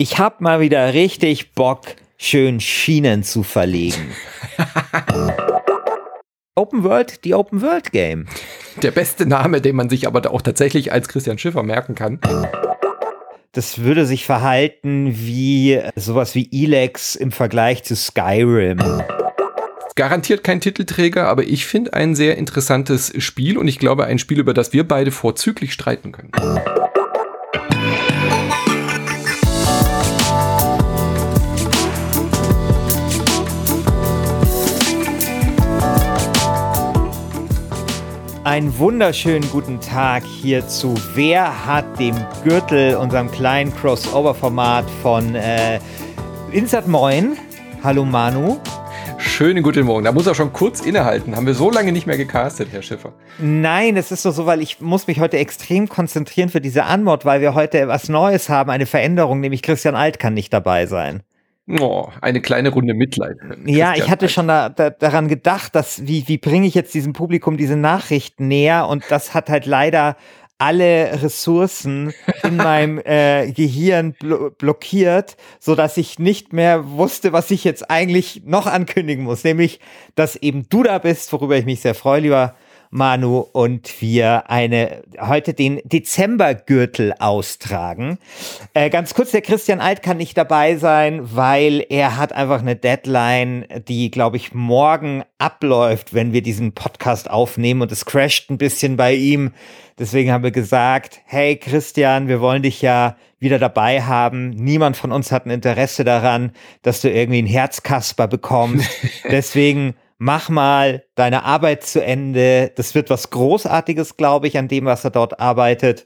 Ich hab mal wieder richtig Bock, schön Schienen zu verlegen. Open World, die Open World Game. Der beste Name, den man sich aber auch tatsächlich als Christian Schiffer merken kann. Das würde sich verhalten wie sowas wie Elex im Vergleich zu Skyrim. Garantiert kein Titelträger, aber ich finde ein sehr interessantes Spiel und ich glaube ein Spiel, über das wir beide vorzüglich streiten können. Einen wunderschönen guten Tag hierzu. Wer hat dem Gürtel, unserem kleinen Crossover-Format von äh, Insert Moin? Hallo Manu. Schönen guten Morgen. Da muss er schon kurz innehalten. Haben wir so lange nicht mehr gecastet, Herr Schiffer? Nein, es ist doch so, weil ich muss mich heute extrem konzentrieren für diese Anmod, weil wir heute etwas Neues haben, eine Veränderung, nämlich Christian Alt kann nicht dabei sein. Oh, eine kleine Runde Mitleid. Ja, ich hatte schon da, da, daran gedacht, dass wie, wie bringe ich jetzt diesem Publikum diese Nachrichten näher und das hat halt leider alle Ressourcen in meinem äh, Gehirn blo blockiert, so dass ich nicht mehr wusste, was ich jetzt eigentlich noch ankündigen muss, nämlich, dass eben du da bist, worüber ich mich sehr freue, lieber Manu, und wir eine heute den Dezembergürtel austragen. Äh, ganz kurz, der Christian Alt kann nicht dabei sein, weil er hat einfach eine Deadline, die, glaube ich, morgen abläuft, wenn wir diesen Podcast aufnehmen und es crasht ein bisschen bei ihm. Deswegen haben wir gesagt, hey Christian, wir wollen dich ja wieder dabei haben. Niemand von uns hat ein Interesse daran, dass du irgendwie ein Herzkasper bekommst. Deswegen mach mal deine Arbeit zu Ende. Das wird was Großartiges, glaube ich, an dem, was er dort arbeitet.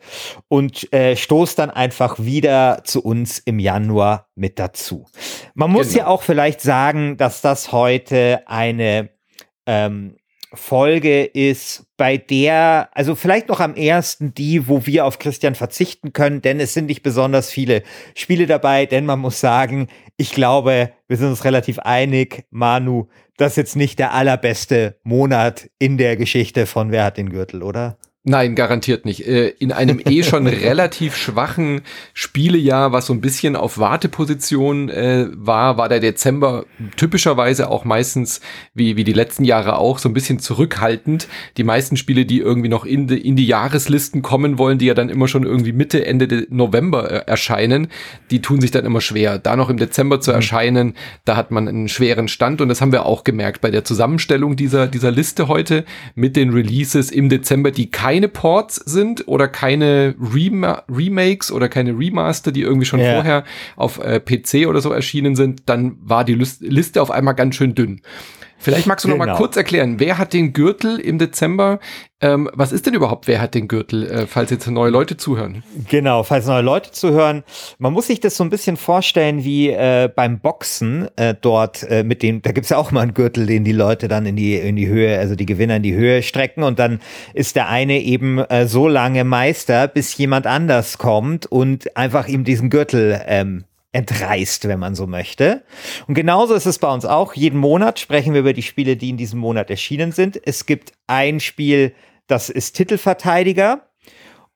Und äh, stoß dann einfach wieder zu uns im Januar mit dazu. Man muss genau. ja auch vielleicht sagen, dass das heute eine ähm, Folge ist, bei der, also vielleicht noch am ersten die, wo wir auf Christian verzichten können, denn es sind nicht besonders viele Spiele dabei, denn man muss sagen, ich glaube, wir sind uns relativ einig, Manu, das ist jetzt nicht der allerbeste Monat in der Geschichte von Wer hat den Gürtel, oder? Nein, garantiert nicht. Äh, in einem eh schon relativ schwachen Spielejahr, was so ein bisschen auf Warteposition äh, war, war der Dezember typischerweise auch meistens, wie, wie die letzten Jahre auch, so ein bisschen zurückhaltend. Die meisten Spiele, die irgendwie noch in die, in die Jahreslisten kommen wollen, die ja dann immer schon irgendwie Mitte, Ende November äh, erscheinen, die tun sich dann immer schwer. Da noch im Dezember zu mhm. erscheinen, da hat man einen schweren Stand und das haben wir auch gemerkt bei der Zusammenstellung dieser, dieser Liste heute mit den Releases im Dezember, die keine keine Ports sind oder keine Rema Remakes oder keine Remaster, die irgendwie schon yeah. vorher auf äh, PC oder so erschienen sind, dann war die Liste auf einmal ganz schön dünn. Vielleicht magst du genau. noch mal genau. kurz erklären, wer hat den Gürtel im Dezember? Ähm, was ist denn überhaupt, wer hat den Gürtel, äh, falls jetzt neue Leute zuhören? Genau, falls neue Leute zuhören. Man muss sich das so ein bisschen vorstellen wie äh, beim Boxen äh, dort äh, mit dem, da gibt's ja auch mal einen Gürtel, den die Leute dann in die, in die Höhe, also die Gewinner in die Höhe strecken und dann ist der eine eben äh, so lange Meister, bis jemand anders kommt und einfach ihm diesen Gürtel ähm, entreißt, wenn man so möchte. Und genauso ist es bei uns auch. Jeden Monat sprechen wir über die Spiele, die in diesem Monat erschienen sind. Es gibt ein Spiel, das ist Titelverteidiger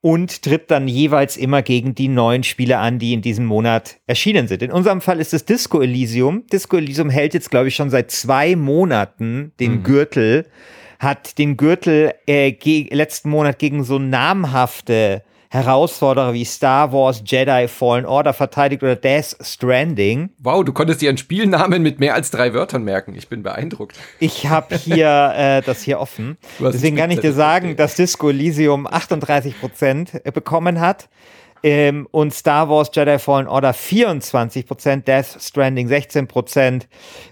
und tritt dann jeweils immer gegen die neuen Spiele an, die in diesem Monat erschienen sind. In unserem Fall ist es Disco Elysium. Disco Elysium hält jetzt, glaube ich, schon seit zwei Monaten den mhm. Gürtel, hat den Gürtel äh, letzten Monat gegen so namhafte Herausforderer wie Star Wars, Jedi, Fallen Order verteidigt oder Death Stranding. Wow, du konntest dir einen Spielnamen mit mehr als drei Wörtern merken. Ich bin beeindruckt. Ich habe hier äh, das hier offen. Deswegen kann ich dir sagen, dass Disco Elysium 38 Prozent bekommen hat. Ähm, und Star Wars Jedi Fallen Order 24%, Death Stranding 16%.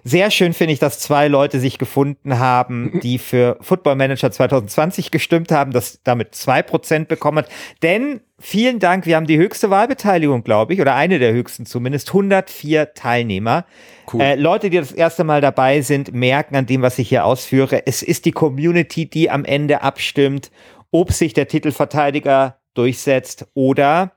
Sehr schön finde ich, dass zwei Leute sich gefunden haben, die für Football Manager 2020 gestimmt haben, das damit 2% bekommen hat. Denn vielen Dank, wir haben die höchste Wahlbeteiligung, glaube ich, oder eine der höchsten zumindest, 104 Teilnehmer. Cool. Äh, Leute, die das erste Mal dabei sind, merken an dem, was ich hier ausführe, es ist die Community, die am Ende abstimmt, ob sich der Titelverteidiger durchsetzt oder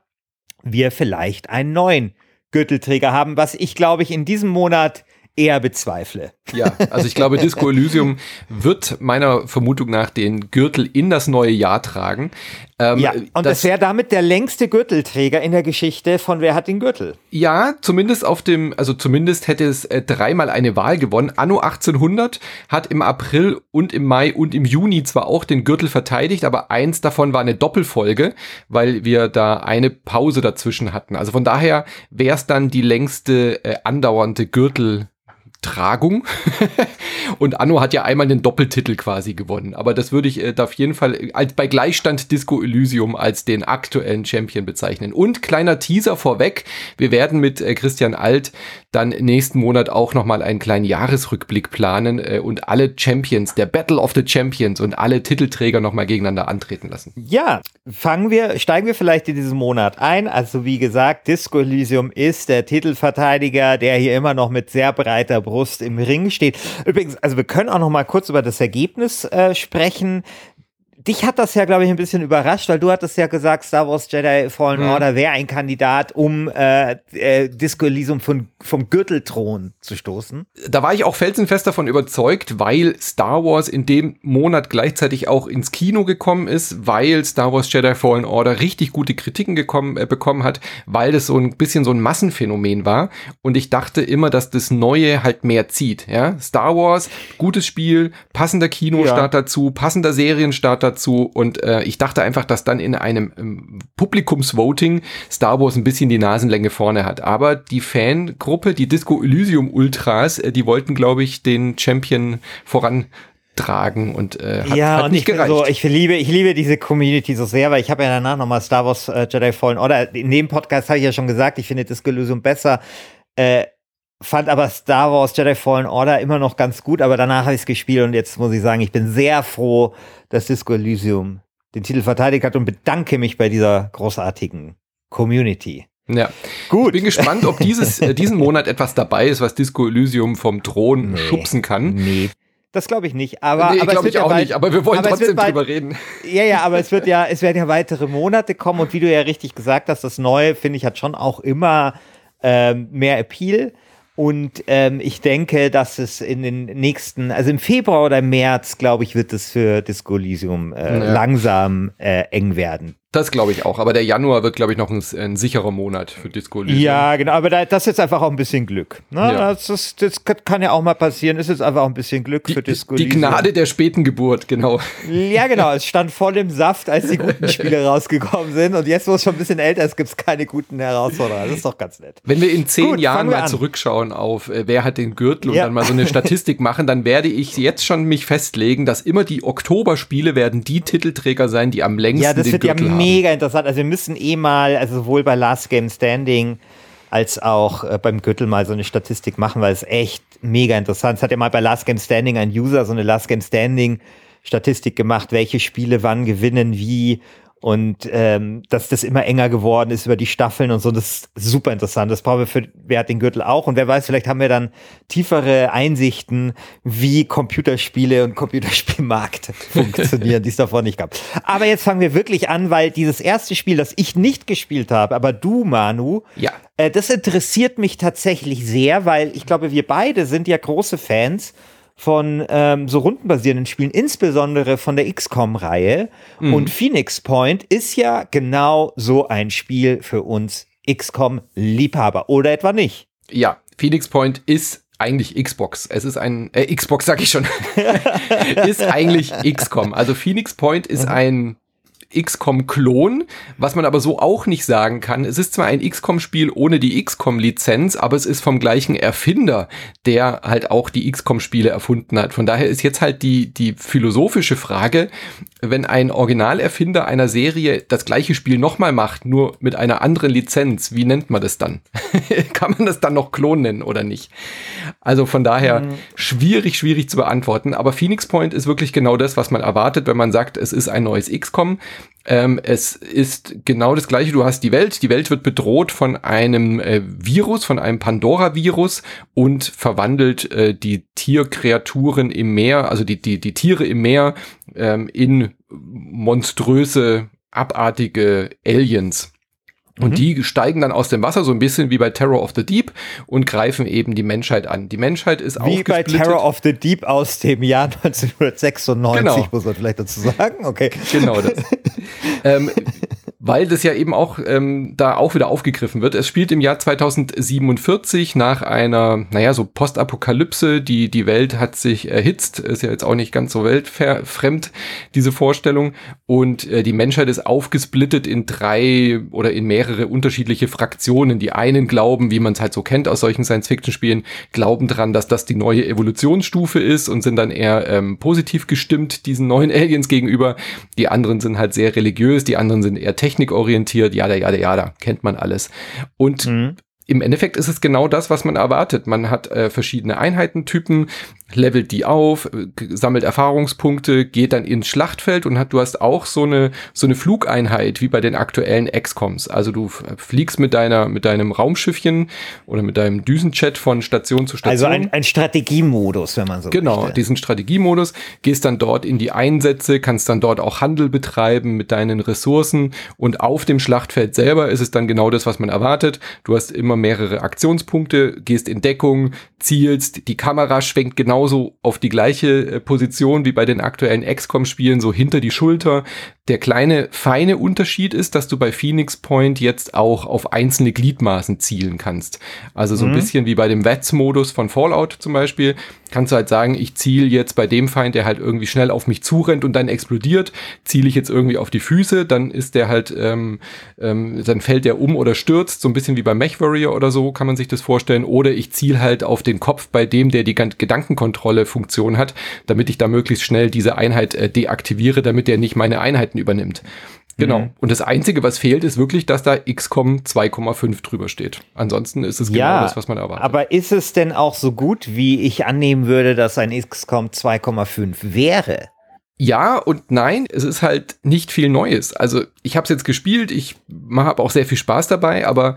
wir vielleicht einen neuen Gürtelträger haben, was ich glaube ich in diesem Monat eher bezweifle. Ja, also ich glaube, Disco Elysium wird meiner Vermutung nach den Gürtel in das neue Jahr tragen. Ähm, ja, und das, wäre damit der längste Gürtelträger in der Geschichte von Wer hat den Gürtel? Ja, zumindest auf dem, also zumindest hätte es äh, dreimal eine Wahl gewonnen. Anno 1800 hat im April und im Mai und im Juni zwar auch den Gürtel verteidigt, aber eins davon war eine Doppelfolge, weil wir da eine Pause dazwischen hatten. Also von daher wäre es dann die längste äh, andauernde Gürtel Tragung. und Anno hat ja einmal den Doppeltitel quasi gewonnen. Aber das würde ich äh, auf jeden Fall äh, als bei Gleichstand Disco Elysium als den aktuellen Champion bezeichnen. Und kleiner Teaser vorweg, wir werden mit äh, Christian Alt dann nächsten Monat auch nochmal einen kleinen Jahresrückblick planen äh, und alle Champions, der Battle of the Champions und alle Titelträger nochmal gegeneinander antreten lassen. Ja, fangen wir, steigen wir vielleicht in diesen Monat ein. Also wie gesagt, Disco Elysium ist der Titelverteidiger, der hier immer noch mit sehr breiter Brust im Ring steht. Übrigens, also wir können auch nochmal kurz über das Ergebnis äh, sprechen dich hat das ja, glaube ich, ein bisschen überrascht, weil du hattest ja gesagt, Star Wars Jedi Fallen mhm. Order wäre ein Kandidat, um äh, äh, Disco Elysium von, vom Gürtelthron zu stoßen. Da war ich auch felsenfest davon überzeugt, weil Star Wars in dem Monat gleichzeitig auch ins Kino gekommen ist, weil Star Wars Jedi Fallen Order richtig gute Kritiken gekommen, äh, bekommen hat, weil das so ein bisschen so ein Massenphänomen war. Und ich dachte immer, dass das Neue halt mehr zieht. Ja? Star Wars, gutes Spiel, passender Kinostart ja. dazu, passender Serienstart dazu dazu und äh, ich dachte einfach, dass dann in einem ähm, Publikumsvoting Star Wars ein bisschen die Nasenlänge vorne hat. Aber die Fangruppe, die Disco Elysium Ultras, äh, die wollten, glaube ich, den Champion voran tragen und äh, hat, ja, hat und nicht ich, gereicht. So, ich liebe, ich liebe diese Community so sehr, weil ich habe ja danach nochmal Star Wars äh, Jedi Fallen oder in dem Podcast habe ich ja schon gesagt, ich finde Disco Elysium besser. Äh, fand aber Star Wars Jedi Fallen Order immer noch ganz gut, aber danach habe ich es gespielt und jetzt muss ich sagen, ich bin sehr froh, dass Disco Elysium den Titel verteidigt hat und bedanke mich bei dieser großartigen Community. Ja, gut. Ich bin gespannt, ob dieses, äh, diesen Monat etwas dabei ist, was Disco Elysium vom Thron nee, schubsen kann. Nee. Das glaube ich nicht, aber, nee, aber glaube ich ja auch bald, nicht, aber wir wollen trotzdem bald, drüber reden. Ja, ja, aber es wird ja, es werden ja weitere Monate kommen und wie du ja richtig gesagt hast, das Neue, finde ich, hat schon auch immer ähm, mehr Appeal. Und ähm, ich denke, dass es in den nächsten, also im Februar oder März, glaube ich, wird es für Disco Elysium äh, ja. langsam äh, eng werden. Das glaube ich auch. Aber der Januar wird, glaube ich, noch ein, ein, sicherer Monat für Disco Elysium. Ja, genau. Aber da, das ist jetzt einfach auch ein bisschen Glück. Ne? Ja. Das, ist, das, kann ja auch mal passieren. Es ist einfach auch ein bisschen Glück die, für Disco Die. Gnade der späten Geburt, genau. Ja, genau. Es stand voll im Saft, als die guten Spiele rausgekommen sind. Und jetzt, wo es schon ein bisschen älter ist, gibt es keine guten Herausforderer. Das ist doch ganz nett. Wenn wir in zehn Gut, Jahren mal an. zurückschauen auf, äh, wer hat den Gürtel und ja. dann mal so eine Statistik machen, dann werde ich jetzt schon mich festlegen, dass immer die Oktoberspiele werden die Titelträger sein, die am längsten ja, das wird ja mega interessant. Also wir müssen eh mal, also sowohl bei Last Game Standing als auch äh, beim Gürtel mal so eine Statistik machen, weil es echt mega interessant. Es hat ja mal bei Last Game Standing ein User so eine Last Game Standing Statistik gemacht, welche Spiele wann gewinnen, wie und ähm, dass das immer enger geworden ist über die Staffeln und so, das ist super interessant. Das brauchen wir für Wer hat den Gürtel auch. Und wer weiß, vielleicht haben wir dann tiefere Einsichten, wie Computerspiele und Computerspielmarkt funktionieren, die es davor nicht gab. Aber jetzt fangen wir wirklich an, weil dieses erste Spiel, das ich nicht gespielt habe, aber du, Manu, ja. Äh, das interessiert mich tatsächlich sehr, weil ich glaube, wir beide sind ja große Fans von ähm, so rundenbasierenden Spielen, insbesondere von der XCOM-Reihe. Mhm. Und Phoenix Point ist ja genau so ein Spiel für uns XCOM-Liebhaber. Oder etwa nicht? Ja, Phoenix Point ist eigentlich Xbox. Es ist ein äh, Xbox, sag ich schon. ist eigentlich XCOM. Also Phoenix Point ist mhm. ein XCOM-Klon, was man aber so auch nicht sagen kann. Es ist zwar ein XCOM-Spiel ohne die XCOM-Lizenz, aber es ist vom gleichen Erfinder, der halt auch die XCOM-Spiele erfunden hat. Von daher ist jetzt halt die, die philosophische Frage, wenn ein Originalerfinder einer Serie das gleiche Spiel nochmal macht, nur mit einer anderen Lizenz, wie nennt man das dann? kann man das dann noch Klon nennen oder nicht? Also von daher mhm. schwierig, schwierig zu beantworten. Aber Phoenix Point ist wirklich genau das, was man erwartet, wenn man sagt, es ist ein neues XCOM. Ähm, es ist genau das gleiche. Du hast die Welt. Die Welt wird bedroht von einem äh, Virus, von einem Pandora-Virus und verwandelt äh, die Tierkreaturen im Meer, also die, die, die Tiere im Meer ähm, in monströse, abartige Aliens. Und mhm. die steigen dann aus dem Wasser, so ein bisschen wie bei Terror of the Deep und greifen eben die Menschheit an. Die Menschheit ist Wie bei Terror of the Deep aus dem Jahr 1996, genau. muss man vielleicht dazu sagen. Okay. Genau das. ähm, weil das ja eben auch ähm, da auch wieder aufgegriffen wird. Es spielt im Jahr 2047 nach einer, naja, so Postapokalypse. Die, die Welt hat sich erhitzt, ist ja jetzt auch nicht ganz so weltfremd, diese Vorstellung. Und äh, die Menschheit ist aufgesplittet in drei oder in mehrere unterschiedliche Fraktionen. Die einen glauben, wie man es halt so kennt aus solchen Science-Fiction-Spielen, glauben dran, dass das die neue Evolutionsstufe ist und sind dann eher ähm, positiv gestimmt diesen neuen Aliens gegenüber. Die anderen sind halt sehr religiös, die anderen sind eher technisch technikorientiert, jada, jada, jada, kennt man alles. Und mhm. im Endeffekt ist es genau das, was man erwartet. Man hat äh, verschiedene Einheitentypen, levelt die auf, äh, sammelt Erfahrungspunkte, geht dann ins Schlachtfeld und hat, du hast auch so eine, so eine Flugeinheit wie bei den aktuellen XCOMs. Also du fliegst mit deiner, mit deinem Raumschiffchen oder mit deinem Düsenjet von Station zu Station. Also ein, ein Strategiemodus, wenn man so Genau, möchte. diesen Strategiemodus, gehst dann dort in die Einsätze, kannst dann dort auch Handel betreiben mit deinen Ressourcen und auf dem Schlachtfeld selber ist es dann genau das, was man erwartet. Du hast immer mehrere Aktionspunkte, gehst in Deckung, zielst, die Kamera schwenkt genau genauso auf die gleiche äh, Position wie bei den aktuellen XCOM-Spielen, so hinter die Schulter. Der kleine, feine Unterschied ist, dass du bei Phoenix Point jetzt auch auf einzelne Gliedmaßen zielen kannst. Also so ein mhm. bisschen wie bei dem VATS-Modus von Fallout zum Beispiel. Kannst du halt sagen, ich ziele jetzt bei dem Feind, der halt irgendwie schnell auf mich zurennt und dann explodiert, ziele ich jetzt irgendwie auf die Füße, dann ist der halt, ähm, ähm, dann fällt der um oder stürzt, so ein bisschen wie bei Mech Warrior oder so, kann man sich das vorstellen. Oder ich ziele halt auf den Kopf bei dem, der die Gedankenkontrolle-Funktion hat, damit ich da möglichst schnell diese Einheit äh, deaktiviere, damit der nicht meine Einheiten übernimmt. Genau. Mhm. Und das Einzige, was fehlt, ist wirklich, dass da XCOM 2,5 drüber steht. Ansonsten ist es genau ja, das, was man erwartet. Aber ist es denn auch so gut, wie ich annehmen würde, dass ein XCOM 2,5 wäre? Ja und nein, es ist halt nicht viel Neues. Also ich habe es jetzt gespielt, ich habe auch sehr viel Spaß dabei, aber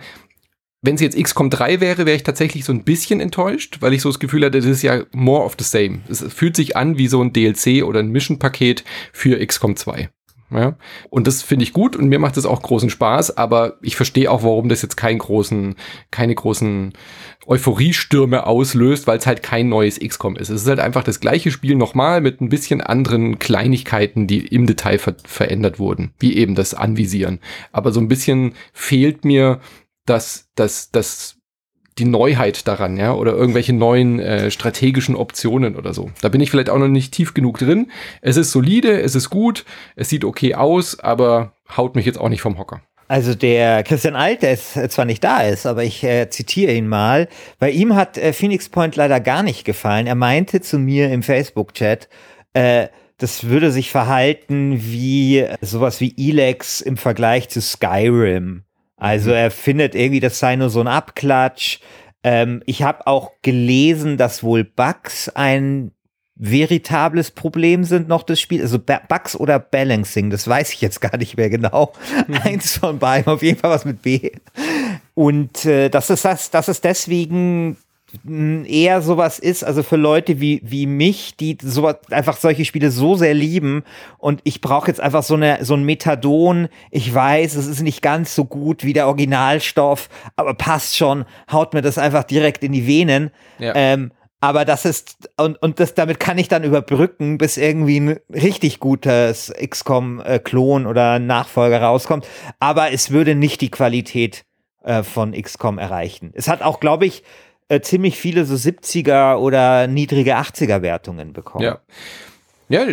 wenn es jetzt XCOM 3 wäre, wäre ich tatsächlich so ein bisschen enttäuscht, weil ich so das Gefühl hatte, das ist ja more of the same. Es fühlt sich an wie so ein DLC oder ein Mission-Paket für XCOM 2. Ja? Und das finde ich gut und mir macht es auch großen Spaß, aber ich verstehe auch, warum das jetzt keinen großen, keine großen Euphoriestürme auslöst, weil es halt kein neues XCOM ist. Es ist halt einfach das gleiche Spiel nochmal mit ein bisschen anderen Kleinigkeiten, die im Detail ver verändert wurden, wie eben das Anvisieren. Aber so ein bisschen fehlt mir das, das, das die Neuheit daran, ja, oder irgendwelche neuen äh, strategischen Optionen oder so. Da bin ich vielleicht auch noch nicht tief genug drin. Es ist solide, es ist gut, es sieht okay aus, aber haut mich jetzt auch nicht vom Hocker. Also der Christian Alt, der ist, zwar nicht da ist, aber ich äh, zitiere ihn mal. Bei ihm hat äh, Phoenix Point leider gar nicht gefallen. Er meinte zu mir im Facebook-Chat, äh, das würde sich verhalten wie äh, sowas wie Elex im Vergleich zu Skyrim. Also mhm. er findet irgendwie, das sei nur so ein Abklatsch. Ähm, ich habe auch gelesen, dass wohl Bugs ein veritables Problem sind noch des Spiels. Also Bugs oder Balancing, das weiß ich jetzt gar nicht mehr genau. Mhm. Eins von beiden, auf jeden Fall was mit B. Und äh, das ist das, das ist deswegen eher sowas ist, also für Leute wie, wie mich, die sowas, einfach solche Spiele so sehr lieben und ich brauche jetzt einfach so eine, so ein Methadon. Ich weiß, es ist nicht ganz so gut wie der Originalstoff, aber passt schon, haut mir das einfach direkt in die Venen. Ja. Ähm, aber das ist, und, und das, damit kann ich dann überbrücken, bis irgendwie ein richtig gutes XCOM-Klon oder Nachfolger rauskommt. Aber es würde nicht die Qualität äh, von XCOM erreichen. Es hat auch, glaube ich, äh, ziemlich viele so 70er oder niedrige 80er Wertungen bekommen. Ja. Ja,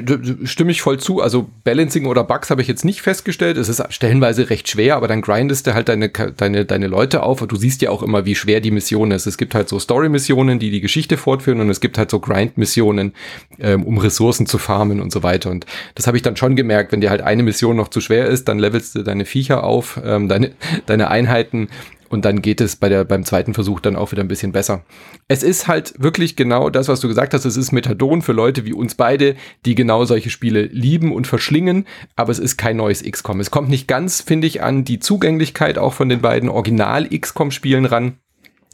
stimme ich voll zu. Also Balancing oder Bugs habe ich jetzt nicht festgestellt. Es ist stellenweise recht schwer, aber dann grindest du halt deine, deine, deine Leute auf und du siehst ja auch immer, wie schwer die Mission ist. Es gibt halt so Story-Missionen, die die Geschichte fortführen und es gibt halt so Grind-Missionen, ähm, um Ressourcen zu farmen und so weiter. Und das habe ich dann schon gemerkt, wenn dir halt eine Mission noch zu schwer ist, dann levelst du deine Viecher auf, ähm, deine, deine Einheiten und dann geht es bei der, beim zweiten Versuch dann auch wieder ein bisschen besser. Es ist halt wirklich genau das, was du gesagt hast. Es ist Methadon für Leute wie uns beide, die genau solche Spiele lieben und verschlingen. Aber es ist kein neues XCOM. Es kommt nicht ganz, finde ich, an die Zugänglichkeit auch von den beiden Original-XCOM-Spielen ran.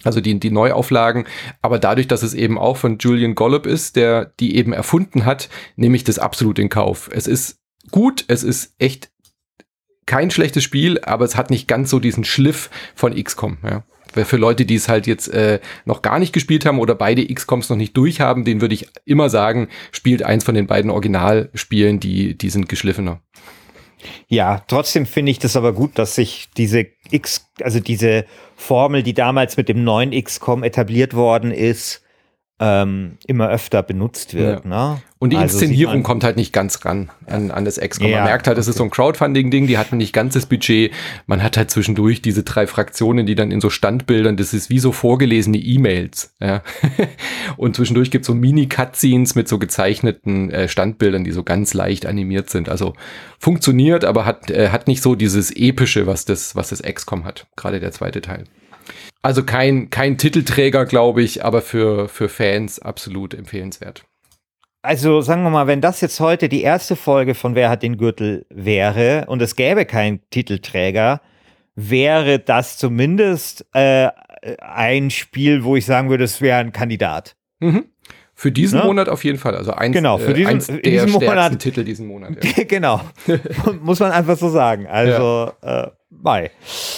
Also die, die Neuauflagen, aber dadurch, dass es eben auch von Julian Gollop ist, der die eben erfunden hat, nehme ich das absolut in Kauf. Es ist gut, es ist echt kein schlechtes Spiel, aber es hat nicht ganz so diesen Schliff von XCOM. Ja. Für Leute, die es halt jetzt äh, noch gar nicht gespielt haben oder beide XCOMs noch nicht durchhaben, den würde ich immer sagen, spielt eins von den beiden Originalspielen, die, die sind geschliffener. Ja, trotzdem finde ich das aber gut, dass sich diese X, also diese Formel, die damals mit dem neuen XCOM etabliert worden ist, ähm, immer öfter benutzt wird. Ja. Ne? Und die also Inszenierung kommt halt nicht ganz ran an, an das. Ja, man merkt halt, es okay. ist so ein Crowdfunding-Ding, die hatten nicht ganz das Budget. Man hat halt zwischendurch diese drei Fraktionen, die dann in so Standbildern, das ist wie so vorgelesene E-Mails. Ja? Und zwischendurch gibt es so Mini-Cutscenes mit so gezeichneten äh, Standbildern, die so ganz leicht animiert sind. Also funktioniert, aber hat, äh, hat nicht so dieses Epische, was das, was das XCOM hat. Gerade der zweite Teil. Also kein, kein Titelträger, glaube ich, aber für, für Fans absolut empfehlenswert. Also sagen wir mal, wenn das jetzt heute die erste Folge von Wer hat den Gürtel wäre und es gäbe keinen Titelträger, wäre das zumindest äh, ein Spiel, wo ich sagen würde, es wäre ein Kandidat. Mhm. Für diesen ja? Monat auf jeden Fall. Also eins, genau, für diesen, äh, eins der diesen Monat, Titel diesen Monat. Ja. genau. Muss man einfach so sagen. Also, ja. äh, bye.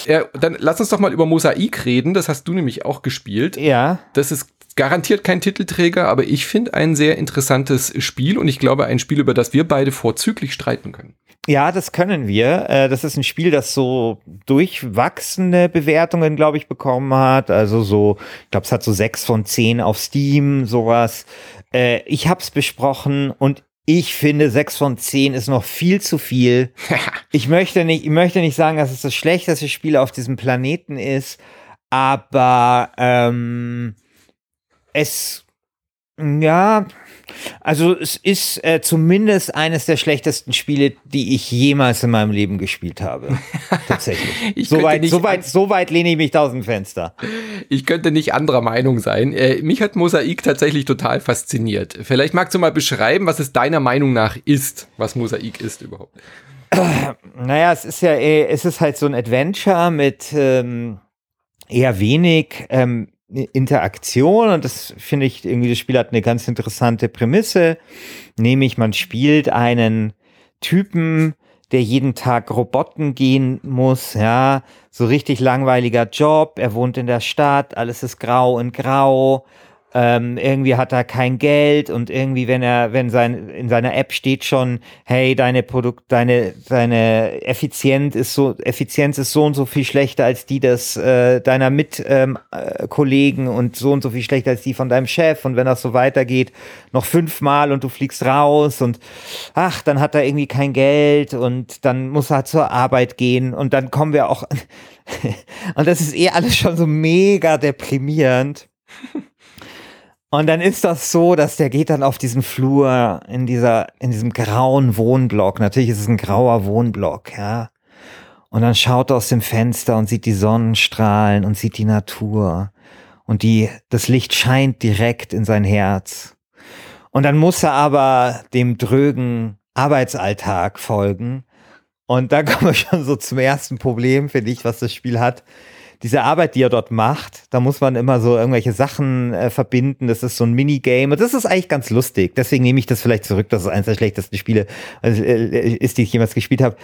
Ja, dann lass uns doch mal über Mosaik reden. Das hast du nämlich auch gespielt. Ja. Das ist garantiert kein Titelträger, aber ich finde ein sehr interessantes Spiel und ich glaube ein Spiel, über das wir beide vorzüglich streiten können. Ja, das können wir. Äh, das ist ein Spiel, das so durchwachsene Bewertungen, glaube ich, bekommen hat. Also so, ich glaube, es hat so sechs von zehn auf Steam, sowas. Äh, ich habe es besprochen und ich finde, sechs von zehn ist noch viel zu viel. ich möchte nicht, ich möchte nicht sagen, dass es das schlechteste Spiel auf diesem Planeten ist, aber ähm, es, ja, also es ist äh, zumindest eines der schlechtesten Spiele, die ich jemals in meinem Leben gespielt habe. Tatsächlich. Soweit so weit, so weit lehne ich mich da aus dem Fenster. Ich könnte nicht anderer Meinung sein. Äh, mich hat Mosaik tatsächlich total fasziniert. Vielleicht magst du mal beschreiben, was es deiner Meinung nach ist, was Mosaik ist überhaupt. Naja, es ist ja, eh, es ist halt so ein Adventure mit ähm, eher wenig ähm, Interaktion und das finde ich irgendwie, das Spiel hat eine ganz interessante Prämisse, nämlich man spielt einen Typen, der jeden Tag Roboten gehen muss, ja, so richtig langweiliger Job, er wohnt in der Stadt, alles ist grau und grau, ähm, irgendwie hat er kein Geld und irgendwie, wenn er, wenn sein, in seiner App steht schon, hey, deine Produkt, deine, deine Effizienz ist so, Effizienz ist so und so viel schlechter als die des äh, deiner Mitkollegen ähm, äh, und so und so viel schlechter als die von deinem Chef und wenn das so weitergeht, noch fünfmal und du fliegst raus und ach, dann hat er irgendwie kein Geld und dann muss er zur Arbeit gehen und dann kommen wir auch und das ist eh alles schon so mega deprimierend. Und dann ist das so, dass der geht dann auf diesem Flur in dieser, in diesem grauen Wohnblock. Natürlich ist es ein grauer Wohnblock, ja. Und dann schaut er aus dem Fenster und sieht die Sonnenstrahlen und sieht die Natur. Und die, das Licht scheint direkt in sein Herz. Und dann muss er aber dem drögen Arbeitsalltag folgen. Und da kommen wir schon so zum ersten Problem, finde ich, was das Spiel hat diese Arbeit, die er dort macht, da muss man immer so irgendwelche Sachen äh, verbinden. Das ist so ein Minigame und das ist eigentlich ganz lustig. Deswegen nehme ich das vielleicht zurück, dass es eines der schlechtesten Spiele also, äh, ist, die ich jemals gespielt habe.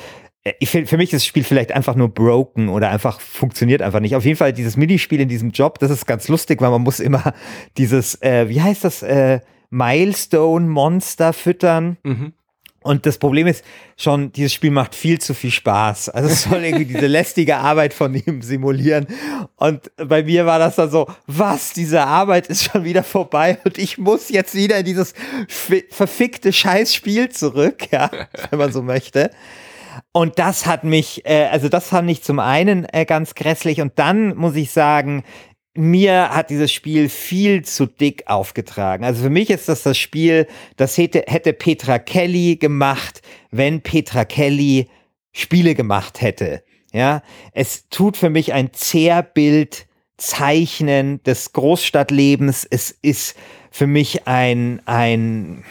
Äh, ich, für mich ist das Spiel vielleicht einfach nur broken oder einfach funktioniert einfach nicht. Auf jeden Fall dieses Minispiel in diesem Job, das ist ganz lustig, weil man muss immer dieses, äh, wie heißt das, äh, Milestone-Monster füttern. Mhm. Und das Problem ist schon, dieses Spiel macht viel zu viel Spaß. Also es soll irgendwie diese lästige Arbeit von ihm simulieren. Und bei mir war das dann so, was, diese Arbeit ist schon wieder vorbei und ich muss jetzt wieder in dieses verfickte Scheißspiel zurück, ja, wenn man so möchte. Und das hat mich, äh, also das fand ich zum einen äh, ganz grässlich und dann muss ich sagen, mir hat dieses Spiel viel zu dick aufgetragen. Also für mich ist das das Spiel, das hätte, hätte Petra Kelly gemacht, wenn Petra Kelly Spiele gemacht hätte. Ja, es tut für mich ein Zerrbild zeichnen des Großstadtlebens. Es ist für mich ein, ein,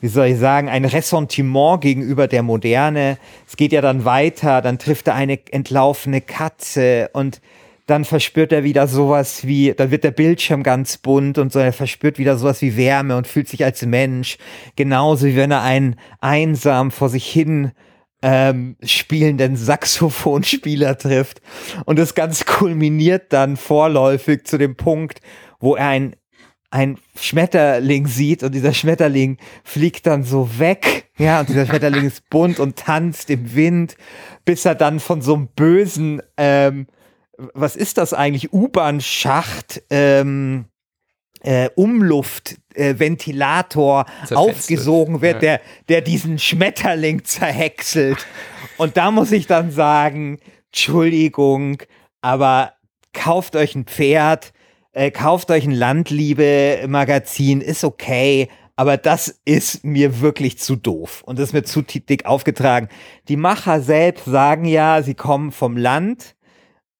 wie soll ich sagen, ein Ressentiment gegenüber der Moderne. Es geht ja dann weiter, dann trifft er eine entlaufene Katze und dann verspürt er wieder sowas wie, dann wird der Bildschirm ganz bunt und so, er verspürt wieder sowas wie Wärme und fühlt sich als Mensch, genauso wie wenn er einen einsam vor sich hin ähm, spielenden Saxophonspieler trifft. Und das Ganze kulminiert dann vorläufig zu dem Punkt, wo er ein, ein Schmetterling sieht und dieser Schmetterling fliegt dann so weg. Ja, und dieser Schmetterling ist bunt und tanzt im Wind, bis er dann von so einem bösen, ähm, was ist das eigentlich, U-Bahn-Schacht, ähm, äh, Umluftventilator äh, aufgesogen wird, ja. der, der diesen Schmetterling zerhäckselt. Und da muss ich dann sagen, Entschuldigung, aber kauft euch ein Pferd, äh, kauft euch ein Landliebe-Magazin, ist okay, aber das ist mir wirklich zu doof und das ist mir zu dick aufgetragen. Die Macher selbst sagen ja, sie kommen vom Land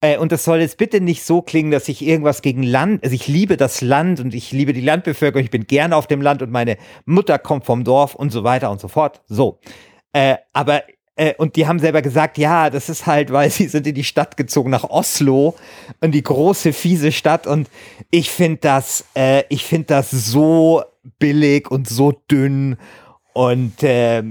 äh, und das soll jetzt bitte nicht so klingen, dass ich irgendwas gegen Land, also ich liebe das Land und ich liebe die Landbevölkerung, ich bin gerne auf dem Land und meine Mutter kommt vom Dorf und so weiter und so fort. So. Äh, aber äh, und die haben selber gesagt, ja, das ist halt, weil sie sind in die Stadt gezogen, nach Oslo, in die große, fiese Stadt. Und ich finde das, äh, ich finde das so billig und so dünn. Und äh,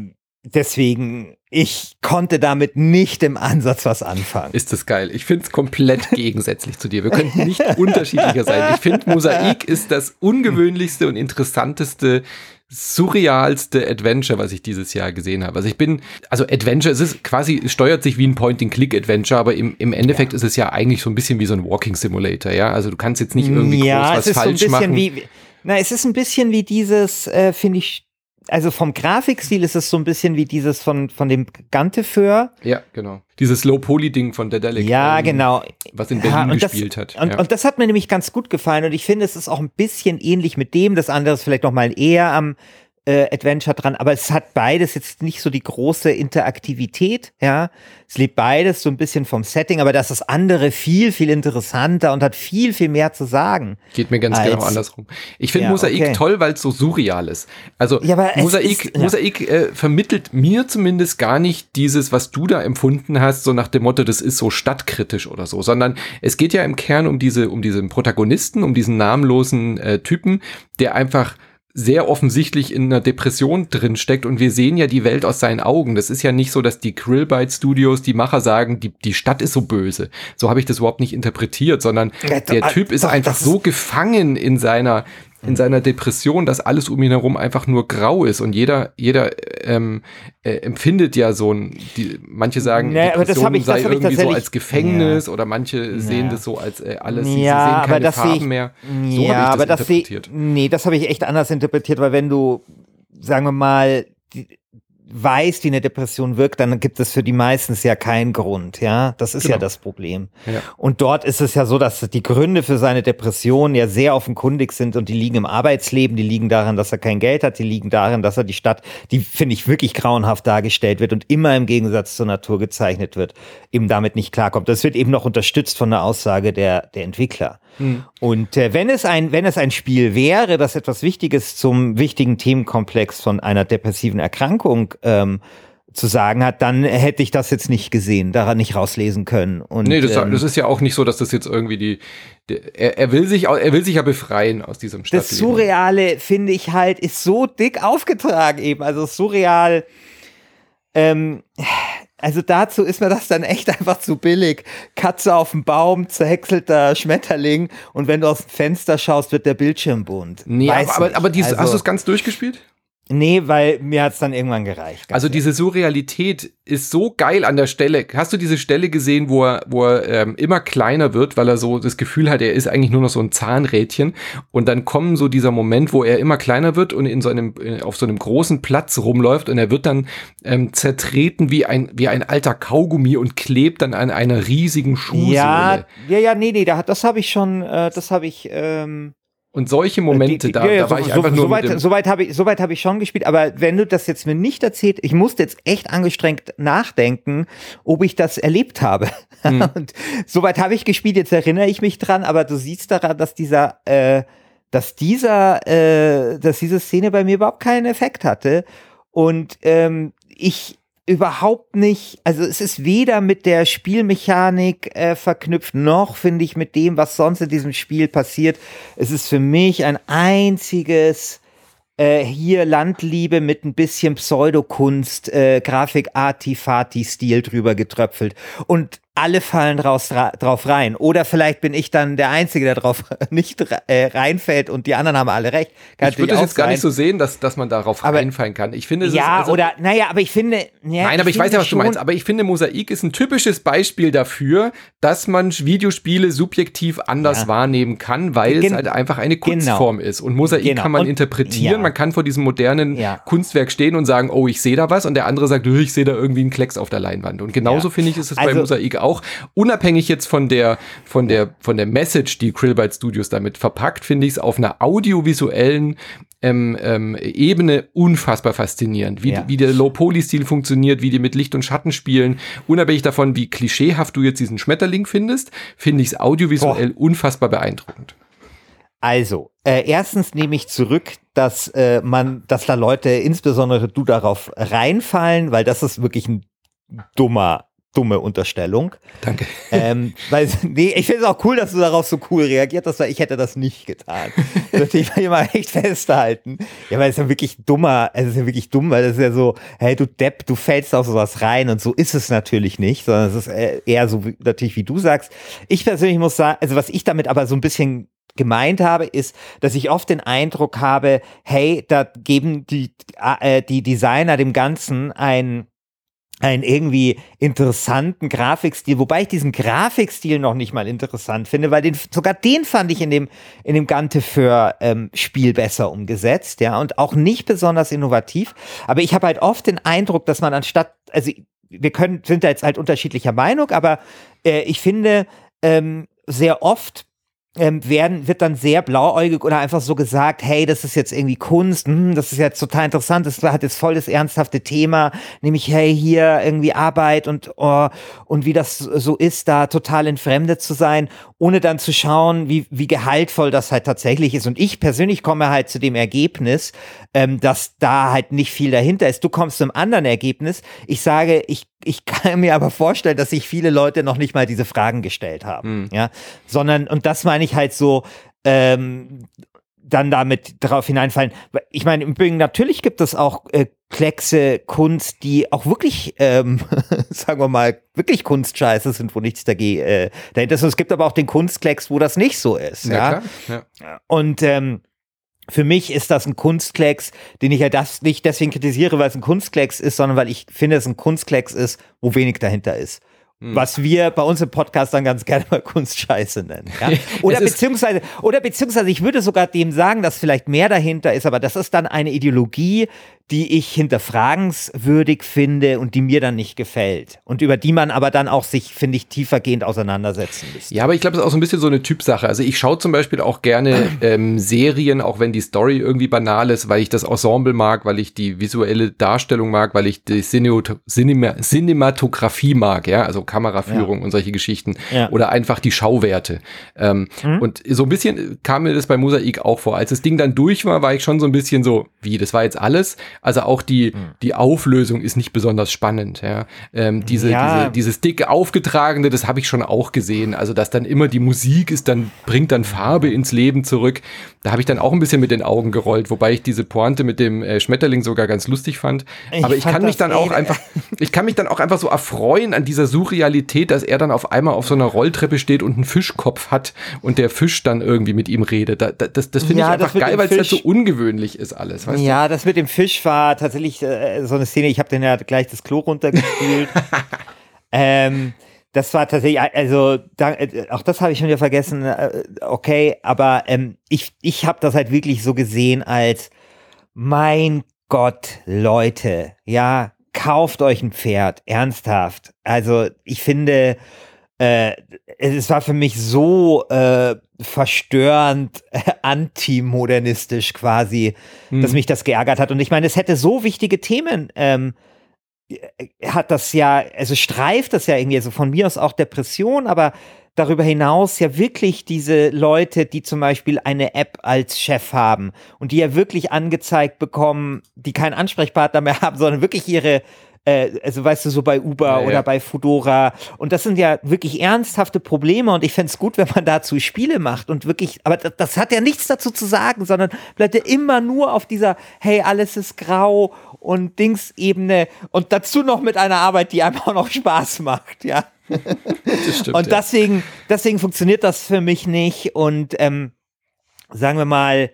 deswegen ich konnte damit nicht im Ansatz was anfangen. Ist das geil. Ich finde es komplett gegensätzlich zu dir. Wir könnten nicht unterschiedlicher sein. Ich finde, Mosaik ist das ungewöhnlichste und interessanteste surrealste Adventure, was ich dieses Jahr gesehen habe. Also ich bin, also Adventure, es ist quasi, es steuert sich wie ein Point-and-Click-Adventure, aber im, im Endeffekt ja. ist es ja eigentlich so ein bisschen wie so ein Walking-Simulator, ja. Also du kannst jetzt nicht irgendwie ja, groß was falsch so machen. Wie, na, es ist ein bisschen wie dieses, äh, finde ich, also vom Grafikstil ist es so ein bisschen wie dieses von, von dem Ganteföhr. Ja, genau. Dieses Low-Poly-Ding von Dedelic. Ja, ähm, genau. Was in Berlin ja, gespielt das, hat. Und, ja. und das hat mir nämlich ganz gut gefallen und ich finde, es ist auch ein bisschen ähnlich mit dem. Das andere ist vielleicht noch mal eher am äh, Adventure dran, aber es hat beides jetzt nicht so die große Interaktivität, ja. Es lebt beides so ein bisschen vom Setting, aber das ist das andere viel, viel interessanter und hat viel, viel mehr zu sagen. Geht mir ganz genau andersrum. Ich finde ja, Mosaik okay. toll, weil es so surreal ist. Also ja, Mosaik, ist, ja. Mosaik äh, vermittelt mir zumindest gar nicht dieses, was du da empfunden hast, so nach dem Motto, das ist so stadtkritisch oder so, sondern es geht ja im Kern um diese, um diesen Protagonisten, um diesen namenlosen äh, Typen, der einfach sehr offensichtlich in einer Depression drin steckt und wir sehen ja die Welt aus seinen Augen. Das ist ja nicht so, dass die Krillbite Studios, die Macher sagen, die, die Stadt ist so böse. So habe ich das überhaupt nicht interpretiert, sondern ja, der Typ ist einfach so gefangen in seiner in seiner Depression, dass alles um ihn herum einfach nur grau ist und jeder, jeder ähm, äh, empfindet ja so ein, die, manche sagen, nee, Depression ich, sei irgendwie so als Gefängnis ja. oder manche ja. sehen das so als äh, alles, ja, sie, sehen keine Farben ich, mehr. So ja, das aber das interpretiert. nee, das habe ich echt anders interpretiert, weil wenn du, sagen wir mal, die, weiß, wie eine Depression wirkt, dann gibt es für die meistens ja keinen Grund, ja. Das ist genau. ja das Problem. Ja. Und dort ist es ja so, dass die Gründe für seine Depression ja sehr offenkundig sind und die liegen im Arbeitsleben, die liegen daran, dass er kein Geld hat, die liegen daran, dass er die Stadt, die finde ich wirklich grauenhaft dargestellt wird und immer im Gegensatz zur Natur gezeichnet wird, eben damit nicht klarkommt. Das wird eben noch unterstützt von der Aussage der, der Entwickler. Mhm. Und äh, wenn es ein, wenn es ein Spiel wäre, das etwas Wichtiges zum wichtigen Themenkomplex von einer depressiven Erkrankung ähm, zu sagen hat, dann hätte ich das jetzt nicht gesehen, daran nicht rauslesen können. Und, nee, das, ähm, das ist ja auch nicht so, dass das jetzt irgendwie die, die er, er, will sich, er will sich ja befreien aus diesem Stadtleben. Das Surreale, finde ich halt, ist so dick aufgetragen eben. Also surreal, ähm, also dazu ist mir das dann echt einfach zu billig. Katze auf dem Baum, zerhäckselter Schmetterling und wenn du aus dem Fenster schaust, wird der Bildschirm bunt. Nee, Weiß aber, aber, aber diese, also, hast du es ganz durchgespielt? Nee, weil mir hat's dann irgendwann gereicht. Also diese Surrealität ist so geil an der Stelle. Hast du diese Stelle gesehen, wo er, wo er ähm, immer kleiner wird, weil er so das Gefühl hat, er ist eigentlich nur noch so ein Zahnrädchen. Und dann kommt so dieser Moment, wo er immer kleiner wird und in so einem, äh, auf so einem großen Platz rumläuft und er wird dann ähm, zertreten wie ein, wie ein alter Kaugummi und klebt dann an einer riesigen Schuhsohle. Ja, ja, ja, nee, nee, das habe ich schon, äh, das habe ich, ähm und solche Momente, die, die, da, ja, da war so, ich einfach so, nur. Soweit so weit habe ich, so weit habe ich schon gespielt, aber wenn du das jetzt mir nicht erzählt, ich musste jetzt echt angestrengt nachdenken, ob ich das erlebt habe. Hm. Und soweit habe ich gespielt, jetzt erinnere ich mich dran, aber du siehst daran, dass dieser, äh, dass dieser, äh, dass diese Szene bei mir überhaupt keinen Effekt hatte. Und ähm, ich, überhaupt nicht, also es ist weder mit der Spielmechanik äh, verknüpft, noch finde ich mit dem, was sonst in diesem Spiel passiert. Es ist für mich ein einziges äh, hier Landliebe mit ein bisschen Pseudokunst, äh, Grafik Artifati-Stil drüber getröpfelt. Und alle fallen draus, drauf rein. Oder vielleicht bin ich dann der Einzige, der drauf nicht äh, reinfällt und die anderen haben alle recht. Kann ich würde es jetzt sein. gar nicht so sehen, dass, dass man darauf aber, reinfallen kann. Ich finde, ja, also, oder, naja, aber ich finde. Ja, nein, aber ich, ich weiß ja, was du meinst. Aber ich finde, Mosaik ist ein typisches Beispiel dafür, dass man Videospiele subjektiv anders ja. wahrnehmen kann, weil Gen es halt einfach eine genau. Kunstform genau. ist. Und Mosaik genau. kann man und, interpretieren. Ja. Man kann vor diesem modernen Kunstwerk stehen und sagen, oh, ich sehe da was. Und der andere sagt, ich sehe da irgendwie einen Klecks auf der Leinwand. Und genauso finde ich, ist es also, bei Mosaik auch unabhängig jetzt von der, von der, von der Message, die Krillbyte Studios damit verpackt, finde ich es auf einer audiovisuellen ähm, ähm, Ebene unfassbar faszinierend. Wie, ja. wie der Low-Poly-Stil funktioniert, wie die mit Licht und Schatten spielen. Unabhängig davon, wie klischeehaft du jetzt diesen Schmetterling findest, finde ich es audiovisuell Boah. unfassbar beeindruckend. Also, äh, erstens nehme ich zurück, dass äh, man, dass da Leute, insbesondere du, darauf reinfallen, weil das ist wirklich ein dummer dumme Unterstellung. Danke. Ähm, weil, nee, ich finde es auch cool, dass du darauf so cool reagiert hast, weil ich hätte das nicht getan. Das ich will mal echt festhalten. Ja, weil es ist ja wirklich dummer, es ist ja wirklich dumm, weil es ist ja so, hey, du Depp, du fällst auf sowas rein und so ist es natürlich nicht, sondern es ist äh, eher so wie, natürlich, wie du sagst. Ich persönlich muss sagen, also was ich damit aber so ein bisschen gemeint habe, ist, dass ich oft den Eindruck habe, hey, da geben die, äh, die Designer dem Ganzen ein einen irgendwie interessanten Grafikstil, wobei ich diesen Grafikstil noch nicht mal interessant finde, weil den, sogar den fand ich in dem, in dem Gante für ähm, Spiel besser umgesetzt, ja, und auch nicht besonders innovativ. Aber ich habe halt oft den Eindruck, dass man anstatt, also wir können, sind da jetzt halt unterschiedlicher Meinung, aber äh, ich finde, ähm, sehr oft ähm, werden, wird dann sehr blauäugig oder einfach so gesagt, hey, das ist jetzt irgendwie Kunst, hm, das ist jetzt total interessant, das hat jetzt voll das ernsthafte Thema, nämlich, hey, hier irgendwie Arbeit und, oh, und wie das so ist, da total entfremdet zu sein, ohne dann zu schauen, wie, wie gehaltvoll das halt tatsächlich ist. Und ich persönlich komme halt zu dem Ergebnis, ähm, dass da halt nicht viel dahinter ist. Du kommst zum anderen Ergebnis. Ich sage, ich ich kann mir aber vorstellen, dass sich viele Leute noch nicht mal diese Fragen gestellt haben. Mhm. Ja, sondern, und das meine ich halt so, ähm, dann damit drauf hineinfallen. Ich meine, im Übrigen, natürlich gibt es auch äh, Kleckse Kunst, die auch wirklich, ähm, sagen wir mal, wirklich Kunstscheiße sind, wo nichts dagegen äh, dahinter ist. Es gibt aber auch den Kunstklecks, wo das nicht so ist. Ja, ja? ja. Und ähm, für mich ist das ein Kunstklecks, den ich ja das nicht deswegen kritisiere, weil es ein Kunstklecks ist, sondern weil ich finde, es ein Kunstklecks ist, wo wenig dahinter ist. Hm. Was wir bei uns im Podcast dann ganz gerne mal Kunstscheiße nennen. Ja? Oder beziehungsweise, oder beziehungsweise ich würde sogar dem sagen, dass vielleicht mehr dahinter ist, aber das ist dann eine Ideologie, die ich hinterfragenswürdig finde und die mir dann nicht gefällt. Und über die man aber dann auch sich, finde ich, tiefergehend auseinandersetzen müsste. Ja, aber ich glaube, das ist auch so ein bisschen so eine Typsache. Also ich schaue zum Beispiel auch gerne ähm, Serien, auch wenn die Story irgendwie banal ist, weil ich das Ensemble mag, weil ich die visuelle Darstellung mag, weil ich die Cinema Cinematografie mag, ja, also Kameraführung ja. und solche Geschichten. Ja. Oder einfach die Schauwerte. Ähm, mhm. Und so ein bisschen kam mir das bei Mosaik auch vor. Als das Ding dann durch war, war ich schon so ein bisschen so, wie, das war jetzt alles? Also auch die, mhm. die Auflösung ist nicht besonders spannend. Ja. Ähm, diese, ja. diese, dieses dick aufgetragene, das habe ich schon auch gesehen. Also dass dann immer die Musik ist, dann bringt dann Farbe ins Leben zurück. Da habe ich dann auch ein bisschen mit den Augen gerollt, wobei ich diese Pointe mit dem äh, Schmetterling sogar ganz lustig fand. Ich Aber ich kann mich dann auch einfach, ich kann mich dann auch einfach so erfreuen an dieser Surrealität, dass er dann auf einmal auf so einer Rolltreppe steht und einen Fischkopf hat und der Fisch dann irgendwie mit ihm redet. Da, da, das das finde ja, ich einfach geil, weil es halt so ungewöhnlich ist alles. ja, du? das mit dem Fisch war tatsächlich äh, so eine Szene, ich habe den ja gleich das Klo runtergespielt. ähm, das war tatsächlich, also da, äh, auch das habe ich schon wieder vergessen, äh, okay, aber ähm, ich, ich habe das halt wirklich so gesehen als, mein Gott, Leute, ja, kauft euch ein Pferd, ernsthaft. Also ich finde, äh, es war für mich so äh, verstörend, äh, antimodernistisch quasi, mhm. dass mich das geärgert hat. Und ich meine, es hätte so wichtige Themen, ähm, äh, hat das ja, also streift das ja irgendwie, also von mir aus auch Depression, aber darüber hinaus ja wirklich diese Leute, die zum Beispiel eine App als Chef haben und die ja wirklich angezeigt bekommen, die keinen Ansprechpartner mehr haben, sondern wirklich ihre äh, also weißt du, so bei Uber Ja, oder ja. bei Fudora. Und das sind ja wirklich ernsthafte Probleme und ich fände es gut, wenn man dazu Spiele macht und wirklich, aber das, das hat ja nichts dazu zu sagen, sondern bleibt ja immer nur auf dieser, hey, alles ist grau und Dingsebene und dazu noch mit einer Arbeit, die einem auch noch Spaß macht, ja. Das stimmt, Und ja. deswegen, deswegen funktioniert das für mich nicht. Und ähm, sagen wir mal,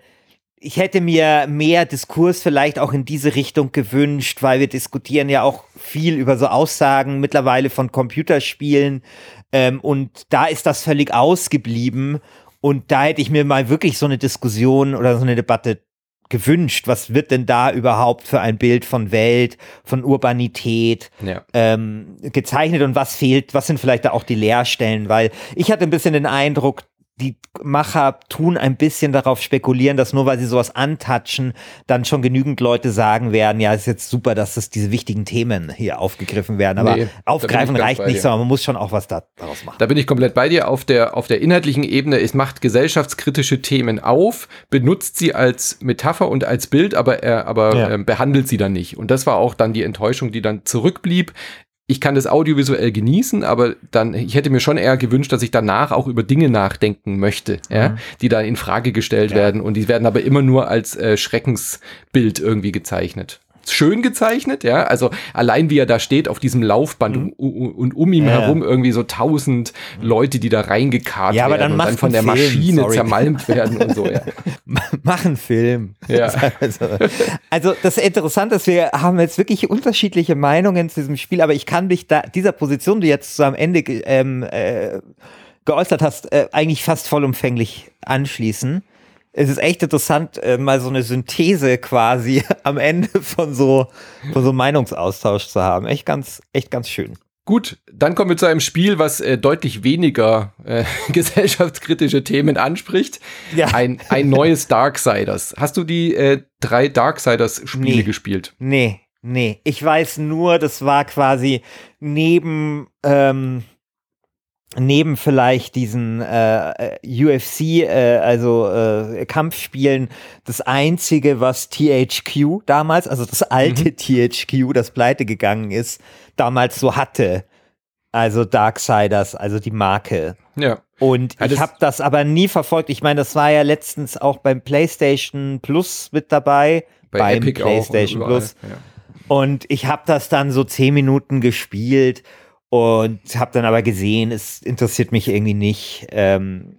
ich hätte mir mehr Diskurs vielleicht auch in diese Richtung gewünscht, weil wir diskutieren ja auch viel über so Aussagen mittlerweile von Computerspielen. Ähm, und da ist das völlig ausgeblieben. Und da hätte ich mir mal wirklich so eine Diskussion oder so eine Debatte gewünscht. Was wird denn da überhaupt für ein Bild von Welt, von Urbanität? Ja. ähm, gezeichnet und was fehlt, was sind vielleicht da auch die Leerstellen, weil ich hatte ein bisschen den Eindruck, die Macher tun ein bisschen darauf spekulieren, dass nur weil sie sowas antatschen, dann schon genügend Leute sagen werden, ja, ist jetzt super, dass das diese wichtigen Themen hier aufgegriffen werden. Aber Nee, aufgreifen reicht nicht, dir. sondern man muss schon auch was da, daraus machen. Da bin ich komplett bei dir. Auf der, auf der inhaltlichen Ebene, es macht gesellschaftskritische Themen auf, benutzt sie als Metapher und als Bild, aber, er, aber Ja. ähm, behandelt sie dann nicht. Und das war auch dann die Enttäuschung, die dann zurückblieb. Ich kann das audiovisuell genießen, aber dann, ich hätte mir schon eher gewünscht, dass ich danach auch über Dinge nachdenken möchte, ja, die da in Frage gestellt werden. Und die werden aber immer nur als äh, Schreckensbild irgendwie gezeichnet. Schön gezeichnet, ja. Also allein wie er da steht auf diesem Laufband und, und um ihm Mhm. Ja, herum irgendwie so tausend Leute, die da reingekarrt Ja, aber werden dann und dann von der Film, Maschine sorry. zermalmt werden und so, ja. Mach einen Film. Ja. Also, also das Interessante ist, wir haben jetzt wirklich unterschiedliche Meinungen zu diesem Spiel, aber ich kann mich da dieser Position, die jetzt so am Ende ähm, äh, geäußert hast, äh, eigentlich fast vollumfänglich anschließen. Es ist echt interessant, äh, mal so eine Synthese quasi am Ende von so, von so Meinungsaustausch zu haben. Echt ganz, echt ganz schön. Gut, dann kommen wir zu einem Spiel, was äh, deutlich weniger äh, gesellschaftskritische Themen anspricht. Ja. Ein, ein neues Darksiders. Hast du die äh, drei Darksiders-Spiele Nee. gespielt? Nee, nee. Ich weiß nur, das war quasi neben, ähm, neben vielleicht diesen äh, äh, UFC, äh, also äh, Kampfspielen, das einzige, was THQ damals, also das alte THQ, das pleite gegangen ist, damals so hatte. Also Darksiders, also die Marke. Ja. Und Ja, ich das- habe das aber nie verfolgt. Ich meine, das war ja letztens auch beim PlayStation Plus mit dabei. Bei beim Epic auch und PlayStation überall, Plus. Ja. Und ich habe das dann so zehn Minuten gespielt und habe dann aber gesehen, es interessiert mich irgendwie nicht. Ähm,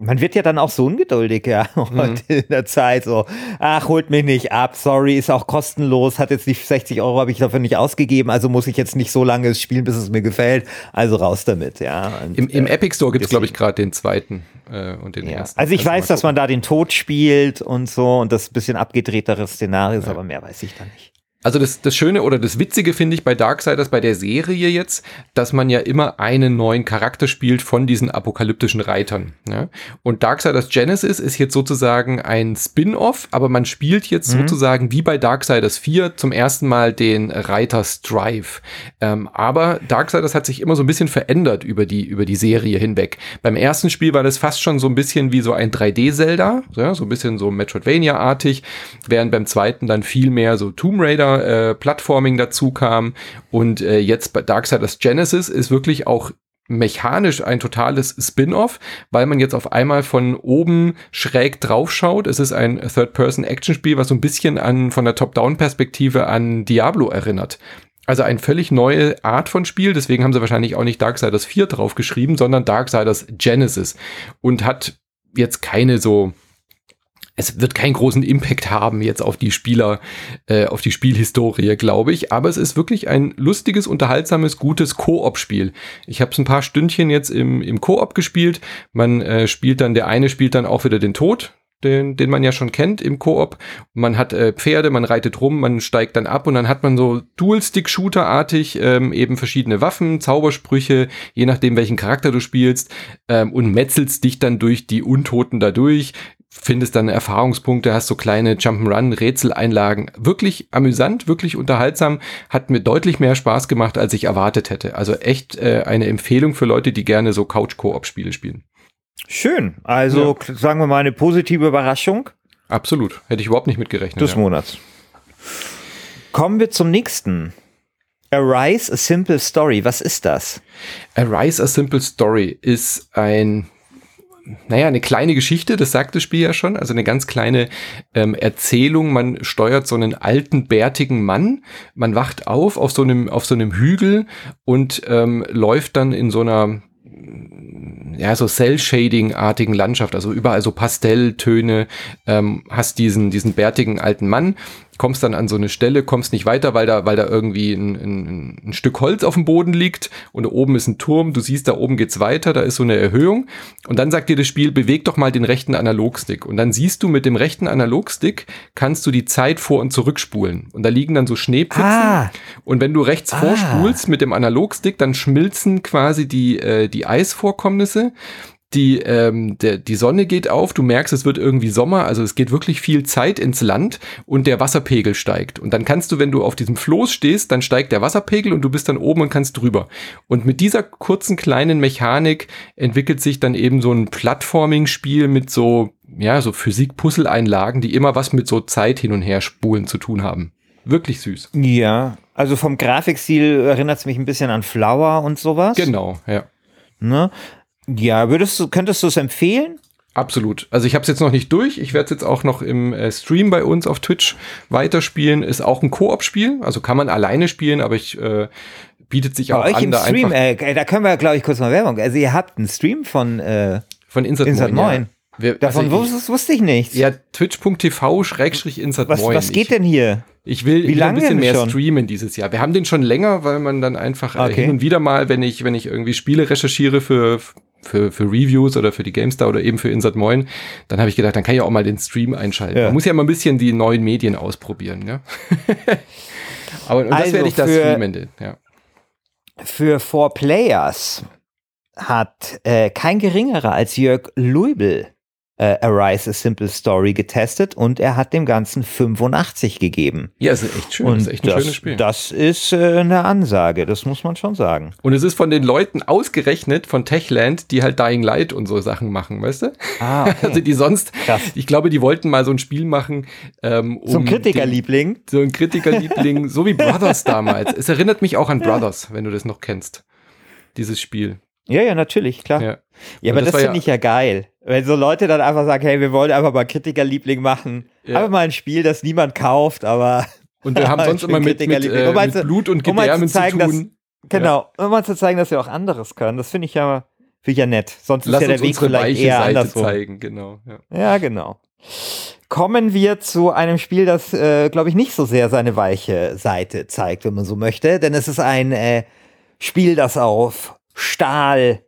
man wird ja dann auch so ungeduldig, ja, Mhm. in der Zeit so, ach, holt mich nicht ab, sorry, ist auch kostenlos, hat jetzt nicht 60 Euro, habe ich dafür nicht ausgegeben, also muss ich jetzt nicht so lange spielen, bis es mir gefällt, also raus damit, ja. Und, Im, Im äh, Epic Store gibt es, glaube ich, gerade den zweiten äh, und den ja. ersten. Also ich weiß, dass man da den Tod spielt und so und das ein bisschen abgedrehtere Szenario ist, aber mehr weiß ich da nicht. Also das, das Schöne oder das Witzige finde ich bei Darksiders, bei der Serie jetzt, dass man ja immer einen neuen Charakter spielt von diesen apokalyptischen Reitern. Ja? Und Darksiders Genesis ist jetzt sozusagen ein Spin-off, aber man spielt jetzt sozusagen wie bei Darksiders 4 zum ersten Mal den Reiter Strive. Ähm, aber Darksiders hat sich immer so ein bisschen verändert über die, über die Serie hinweg. Beim ersten Spiel war das fast schon so ein bisschen wie so ein 3D-Zelda, ja? so ein bisschen so Metroidvania-artig, während beim zweiten dann viel mehr so Tomb Raider äh, Plattforming dazu kam und äh, jetzt bei Darksiders Genesis ist wirklich auch mechanisch ein totales Spin-off, weil man jetzt auf einmal von oben schräg drauf schaut. Es ist ein Third-Person-Action-Spiel, was so ein bisschen an von der Top-Down-Perspektive an Diablo erinnert. Also eine völlig neue Art von Spiel, deswegen haben sie wahrscheinlich auch nicht Darksiders 4 draufgeschrieben, sondern Darksiders Genesis und hat jetzt keine so es wird keinen großen Impact haben jetzt auf die Spieler, äh, auf die Spielhistorie, glaube ich. Aber es ist wirklich ein lustiges, unterhaltsames, gutes Koop-Spiel. Ich habe es ein paar Stündchen jetzt im, im Koop gespielt. Man äh, spielt dann, der eine spielt dann auch wieder den Tod, den, den man ja schon kennt im Koop. Man hat äh, Pferde, man reitet rum, man steigt dann ab und dann hat man so Dual-Stick-Shooter-artig ähm, eben verschiedene Waffen, Zaubersprüche, je nachdem welchen Charakter du spielst ähm, und metzelst dich dann durch die Untoten dadurch findest dann Erfahrungspunkte, hast so kleine Jump'n'Run-Rätseleinlagen. Wirklich amüsant, wirklich unterhaltsam, hat mir deutlich mehr Spaß gemacht, als ich erwartet hätte. Also echt äh, eine Empfehlung für Leute, die gerne so Couch-Koop-Spiele spielen. Schön, also k- sagen wir mal eine positive Überraschung Absolut. Hätte ich überhaupt nicht mitgerechnet. des ja. Monats. Kommen wir zum nächsten. Arise, a Simple Story, was ist das? Arise, a Simple Story ist ein naja, eine kleine Geschichte, das sagt das Spiel ja schon, also eine ganz kleine ähm, Erzählung. Man steuert so einen alten, bärtigen Mann, man wacht auf auf so einem, auf so einem Hügel und ähm, läuft dann in so einer ja, so Cell-Shading-artigen Landschaft, also überall so Pastelltöne, ähm, hast diesen, diesen bärtigen alten Mann kommst dann an so eine Stelle, kommst nicht weiter, weil da, weil da irgendwie ein, ein, ein Stück Holz auf dem Boden liegt und da oben ist ein Turm. Du siehst, da oben geht's weiter, da ist so eine Erhöhung. Und dann sagt dir das Spiel, beweg doch mal den rechten Analogstick. Und dann siehst du mit dem rechten Analogstick kannst du die Zeit vor- und zurückspulen. Und da liegen dann so Schneepfützen. Ah. Und wenn du rechts ah. vorspulst mit dem Analogstick, dann schmilzen quasi die, äh, die Eisvorkommnisse die, ähm, der, die Sonne geht auf, du merkst, es wird irgendwie Sommer, also es geht wirklich viel Zeit ins Land und der Wasserpegel steigt. Und dann kannst du, wenn du auf diesem Floß stehst, dann steigt der Wasserpegel und du bist dann oben und kannst drüber. Und mit dieser kurzen kleinen Mechanik entwickelt sich dann eben so ein Plattforming-Spiel mit so, ja, so Physik-Puzzle-Einlagen, die immer was mit so Zeit hin und her spulen zu tun haben. Wirklich süß. Ja, also vom Grafikstil erinnert es mich ein bisschen an Flower und sowas. Genau, ja. Ne? Ja, würdest du, könntest du es empfehlen? Absolut. Also ich habe es jetzt noch nicht durch. Ich werde es jetzt auch noch im äh, Stream bei uns auf Twitch weiterspielen. Ist auch ein Koop-Spiel, also kann man alleine spielen, aber ich äh, bietet sich bei auch euch an. Im da Stream, äh, da können wir, glaube ich, kurz mal Werbung. Also ihr habt einen Stream von äh, von Insert, Insert 9. 9. Ja. Wir, Davon also ich, wusste ich nichts. Ja, twitch.tv schrägstrich insert was, was geht ich, denn hier? Ich will, Wie lange ein bisschen mehr schon? streamen dieses Jahr. Wir haben den schon länger, weil man dann einfach äh, okay. hin und wieder mal, wenn ich, wenn ich irgendwie Spiele recherchiere für, für, für Reviews oder für die GameStar oder eben für Insert Moin, dann habe ich gedacht, dann kann ich auch mal den Stream einschalten. Ja. Man muss ja mal ein bisschen die neuen Medien ausprobieren, ja. Aber und das also werde ich da streamen, ja. Für Four Players hat äh, kein geringerer als Jörg Luibel äh, Arise a Simple Story getestet und er hat dem Ganzen 85 gegeben. Ja, ist echt schön. Und das ist echt ein das, schönes Spiel. Das ist äh, eine Ansage, das muss man schon sagen. Und es ist von den Leuten ausgerechnet von Techland, die halt Dying Light und so Sachen machen, weißt du? Ah, okay. Also die sonst, Krass. ich glaube, die wollten mal so ein Spiel machen. Ähm, um so ein Kritikerliebling. So ein Kritikerliebling, so wie Brothers damals. Es erinnert mich auch an Brothers, wenn du das noch kennst. Dieses Spiel. Ja, ja, natürlich, klar. Ja, ja aber das, das finde ja ich ja geil. Wenn so Leute dann einfach sagen, hey, wir wollen einfach mal Kritikerliebling machen. Ja. Einfach mal ein Spiel, das niemand kauft, aber. Und wir haben sonst immer mit, mit, äh, mit, Blut und Gedärmen um zu, zeigen, zu, tun. Dass, genau, um mal zu zeigen, dass wir auch anderes können. Das finde ich ja, finde ich ja nett. Sonst Lass ist ja der Weg vielleicht eher Seite andersrum. zeigen, genau. Ja. ja, genau. Kommen wir zu einem Spiel, das, äh, glaube ich, nicht so sehr seine weiche Seite zeigt, wenn man so möchte. Denn es ist ein äh, Spiel, das auf Stahl,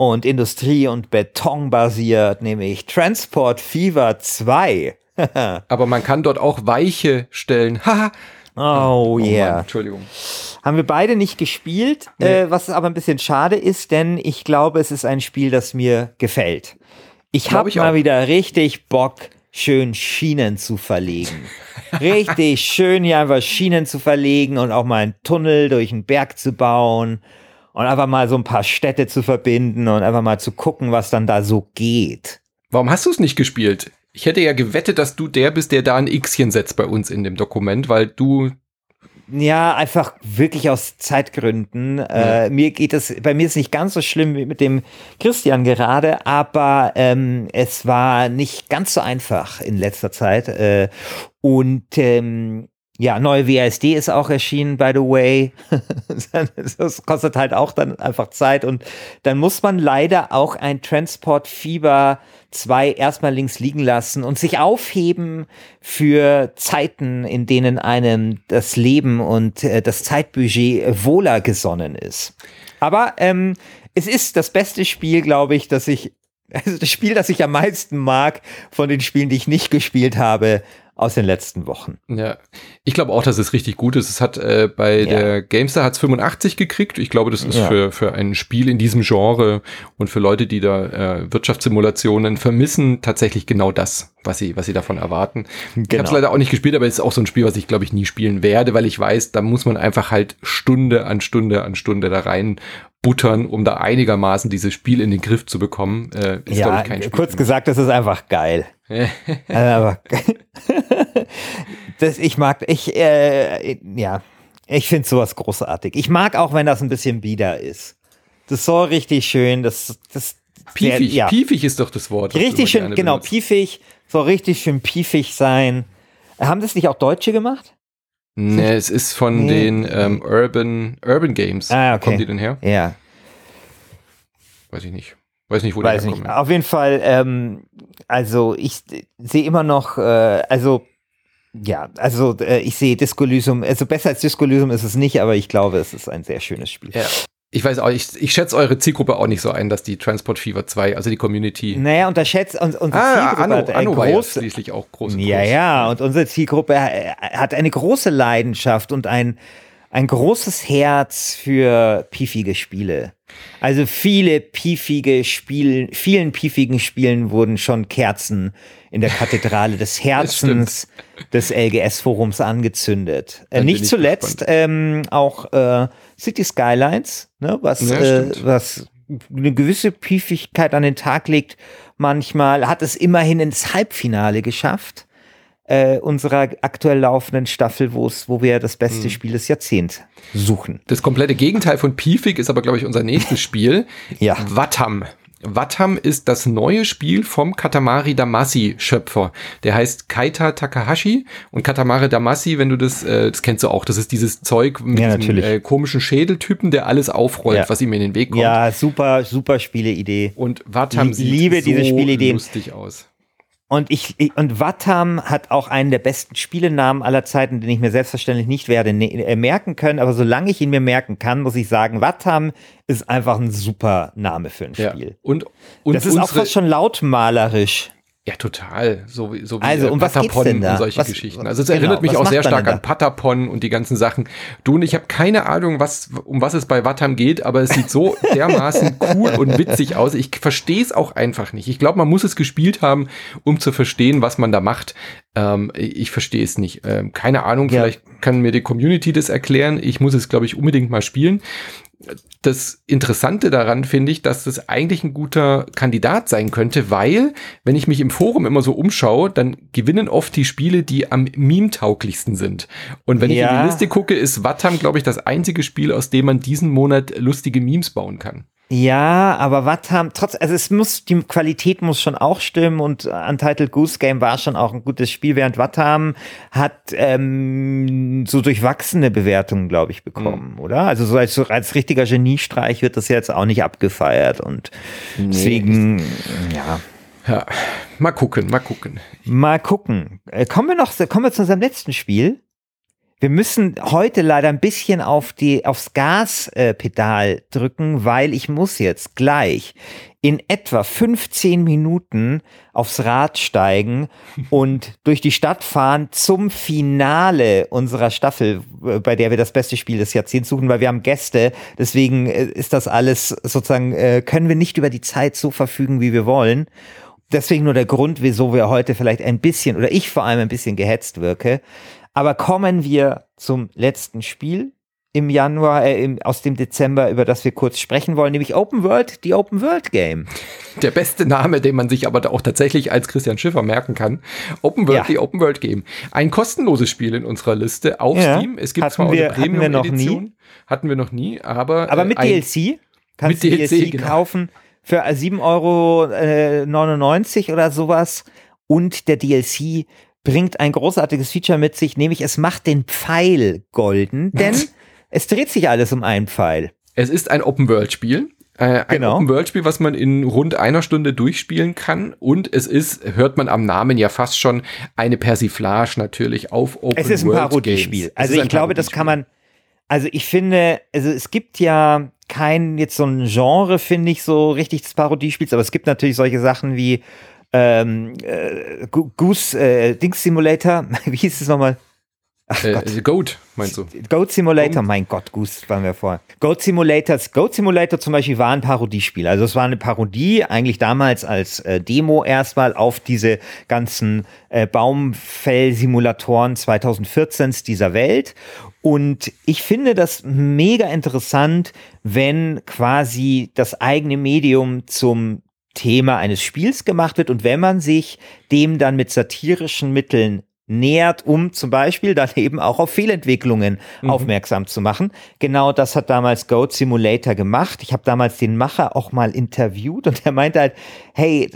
und Industrie- und Beton basiert, nämlich Transport Fever 2. Aber man kann dort auch Weiche stellen. oh, oh yeah. Mann, Entschuldigung. Haben wir beide nicht gespielt, nee. äh, was aber ein bisschen schade ist, denn ich glaube, es ist ein Spiel, das mir gefällt. Ich habe mal auch. wieder richtig Bock, schön Schienen zu verlegen. richtig schön hier einfach Schienen zu verlegen und auch mal einen Tunnel durch einen Berg zu bauen und einfach mal so ein paar Städte zu verbinden und einfach mal zu gucken, was dann da so geht. Warum hast du es nicht gespielt? Ich hätte ja gewettet, dass du der bist, der da ein Xchen setzt bei uns in dem Dokument, weil du ja, einfach wirklich aus Zeitgründen. Ja. Äh, mir geht es, bei mir ist es nicht ganz so schlimm wie mit dem Christian gerade, aber ähm, es war nicht ganz so einfach in letzter Zeit. Äh, und ähm, ja, neue WASD ist auch erschienen, by the way. das kostet halt auch dann einfach Zeit und dann muss man leider auch ein Transport Fieber 2 erstmal links liegen lassen und sich aufheben für Zeiten, in denen einem das Leben und äh, das Zeitbudget wohler gesonnen ist. Aber ähm, es ist das beste Spiel, glaube ich, dass ich also das Spiel, das ich am meisten mag von den Spielen, die ich nicht gespielt habe, aus den letzten Wochen. Ja, ich glaube auch, dass es richtig gut ist. Es hat äh, bei ja. der Gamestar hat es 85 gekriegt. Ich glaube, das ist ja. für, für ein Spiel in diesem Genre und für Leute, die da äh, Wirtschaftssimulationen vermissen, tatsächlich genau das, was sie, was sie davon erwarten. Genau. Ich habe es leider auch nicht gespielt, aber es ist auch so ein Spiel, was ich glaube ich nie spielen werde, weil ich weiß, da muss man einfach halt Stunde an Stunde an Stunde da rein buttern, um da einigermaßen dieses Spiel in den Griff zu bekommen. Äh, ist, ja, ich, kein Spiel kurz gesagt, das ist einfach geil. aber das, ich mag, ich, äh, ja, Ich finde sowas großartig. Ich mag auch, wenn das ein bisschen bieder ist. Das soll richtig schön, das, das, piefig, ja. piefig ist doch das Wort. Richtig schön, genau, benutzt. piefig, soll richtig schön piefig sein. Haben das nicht auch Deutsche gemacht? Nee, es ist von nee. den ähm, Urban, Urban Games. Ah, okay. Kommen die denn her? Ja. Weiß ich nicht. Weiß nicht, wo Weiß die herkommen. Nicht. Auf jeden Fall, ähm, also ich sehe immer noch, äh, also ja, also äh, ich sehe Disco Elysium, also besser als Disco Elysium ist es nicht, aber ich glaube, es ist ein sehr schönes Spiel. Ja. Ich weiß auch, ich, ich schätze eure Zielgruppe auch nicht so ein, dass die Transport Fever 2, also die Community. Naja, unterschätzt uns, unsere ah, Zielgruppe Anno, hat Anno groß, ja schließlich auch groß. Ja, groß. ja, und unsere Zielgruppe hat eine große Leidenschaft und ein, ein großes Herz für piefige Spiele. Also viele piefige Spielen, vielen piefigen Spielen wurden schon Kerzen in der Kathedrale des Herzens des LGS-Forums angezündet. Äh, nicht zuletzt ähm, auch äh, City Skylines, ne, was, ja, äh, was eine gewisse Piefigkeit an den Tag legt. Manchmal hat es immerhin ins Halbfinale geschafft äh, unserer aktuell laufenden Staffel, wo wir das beste hm. Spiel des Jahrzehnts suchen. Das komplette Gegenteil von Piefig ist aber, glaube ich, unser nächstes Spiel. ja. Wattam. Wattam ist das neue Spiel vom Katamari Damacy Schöpfer. Der heißt Kaita Takahashi und Katamari Damacy, wenn du das, äh, das kennst du auch, das ist dieses Zeug mit ja, diesem äh, komischen Schädeltypen, der alles aufrollt, ja. was ihm in den Weg kommt. Ja, super, super Spieleidee. Und Wattam sieht liebe so diese Spieleideen. lustig aus. Und ich, und Wattam hat auch einen der besten Spielenamen aller Zeiten, den ich mir selbstverständlich nicht werde ne äh, merken können. Aber solange ich ihn mir merken kann, muss ich sagen, Wattam ist einfach ein super Name für ein Spiel. Ja. Und, und das ist auch fast schon lautmalerisch. Ja, total. So, wie so wie also, um Patapon und solche was, Geschichten. Also es genau, erinnert mich auch sehr stark an Patapon und die ganzen Sachen. Du und ich habe keine Ahnung, was, um was es bei Wattam geht, aber es sieht so dermaßen cool und witzig aus. Ich verstehe es auch einfach nicht. Ich glaube, man muss es gespielt haben, um zu verstehen, was man da macht. Ähm, ich verstehe es nicht. Ähm, keine Ahnung, ja. vielleicht kann mir die Community das erklären. Ich muss es, glaube ich, unbedingt mal spielen das Interessante daran finde ich, dass das eigentlich ein guter Kandidat sein könnte, weil, wenn ich mich im Forum immer so umschaue, dann gewinnen oft die Spiele, die am meme-tauglichsten sind. Und wenn ja. ich in die Liste gucke, ist Wattam, glaube ich, das einzige Spiel, aus dem man diesen Monat lustige Memes bauen kann. Ja, aber Wattam, trotz, also es muss, die Qualität muss schon auch stimmen und Untitled Goose Game war schon auch ein gutes Spiel, während Wattam hat ähm, so durchwachsene Bewertungen, glaube ich, bekommen, mhm. oder? Also so als, als richtiger Geniestreich wird das jetzt auch nicht abgefeiert und nee. deswegen, ja. Ja, mal gucken, mal gucken. Mal gucken. Äh, kommen wir noch, kommen wir zu unserem letzten Spiel. Wir müssen heute leider ein bisschen auf die, aufs Gaspedal äh, drücken, weil ich muss jetzt gleich in etwa 15 Minuten aufs Rad steigen und durch die Stadt fahren zum Finale unserer Staffel, äh, bei der wir das beste Spiel des Jahrzehnts suchen, weil wir haben Gäste. Deswegen äh, ist das alles sozusagen, äh, können wir nicht über die Zeit so verfügen, wie wir wollen. Deswegen nur der Grund, wieso wir heute vielleicht ein bisschen oder ich vor allem ein bisschen gehetzt wirke. Aber kommen wir zum letzten Spiel im Januar, äh, im, aus dem Dezember, über das wir kurz sprechen wollen, nämlich Open World, die Open World Game. Der beste Name, den man sich aber auch tatsächlich als Christian Schiffer merken kann. Open World, ja. die Open World Game. Ein kostenloses Spiel in unserer Liste auf ja. Steam. Es gibt hatten zwar wir, eine Premium-Edition. Hatten wir noch nie, aber. Aber mit äh, DLC? Kannst mit du DLC, DLC genau. kaufen für 7,99 Euro oder sowas. Und der DLC bringt ein großartiges Feature mit sich, nämlich es macht den Pfeil golden, denn es dreht sich alles um einen Pfeil. Es ist ein Open-World-Spiel. Äh, ein genau. Open-World-Spiel, was man in rund einer Stunde durchspielen kann. Und es ist, hört man am Namen ja fast schon, eine Persiflage natürlich auf Open-World. Es ist ein Parodiespiel. Also ich glaube, das kann man, also ich finde, also es gibt ja kein jetzt so ein Genre, finde ich, so richtig des Parodiespiels, aber es gibt natürlich solche Sachen wie ähm, äh, Goose äh, Dings Simulator, wie hieß es nochmal? Ach äh, Gott. Goat, meinst du? Goat Simulator, mein Gott, Goose waren wir vorher. Goat Simulator, Goat Simulator zum Beispiel war ein Parodiespiel. Also es war eine Parodie, eigentlich damals als äh, Demo erstmal auf diese ganzen äh, Baumfell-Simulatoren 2014 dieser Welt. Und ich finde das mega interessant, wenn quasi das eigene Medium zum Thema eines Spiels gemacht wird. Und wenn man sich dem dann mit satirischen Mitteln nähert, um zum Beispiel dann eben auch auf Fehlentwicklungen mhm. aufmerksam zu machen. Genau das hat damals Goat Simulator gemacht. Ich habe damals den Macher auch mal interviewt und er meinte halt, hey,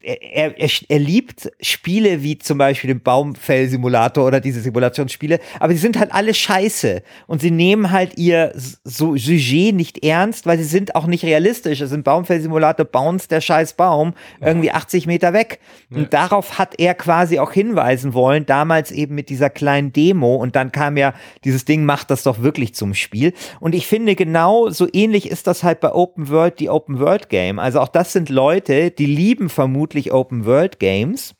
er, er, er liebt Spiele wie zum Beispiel den Baumfell-Simulator oder diese Simulationsspiele, aber sie sind halt alle scheiße und sie nehmen halt ihr so Sujet nicht ernst, weil sie sind auch nicht realistisch. Also im Baumfell-Simulator bounce der scheiß Baum irgendwie 80 Meter weg. Ja. Und darauf hat er quasi auch hinweisen wollen, damals eben mit dieser kleinen Demo und dann kam ja dieses Ding, macht das doch wirklich zum Spiel. Und ich finde genau so ähnlich ist das halt bei Open World, die Open World Game. Also auch das sind Leute, die lieben vermutlich Open World Games,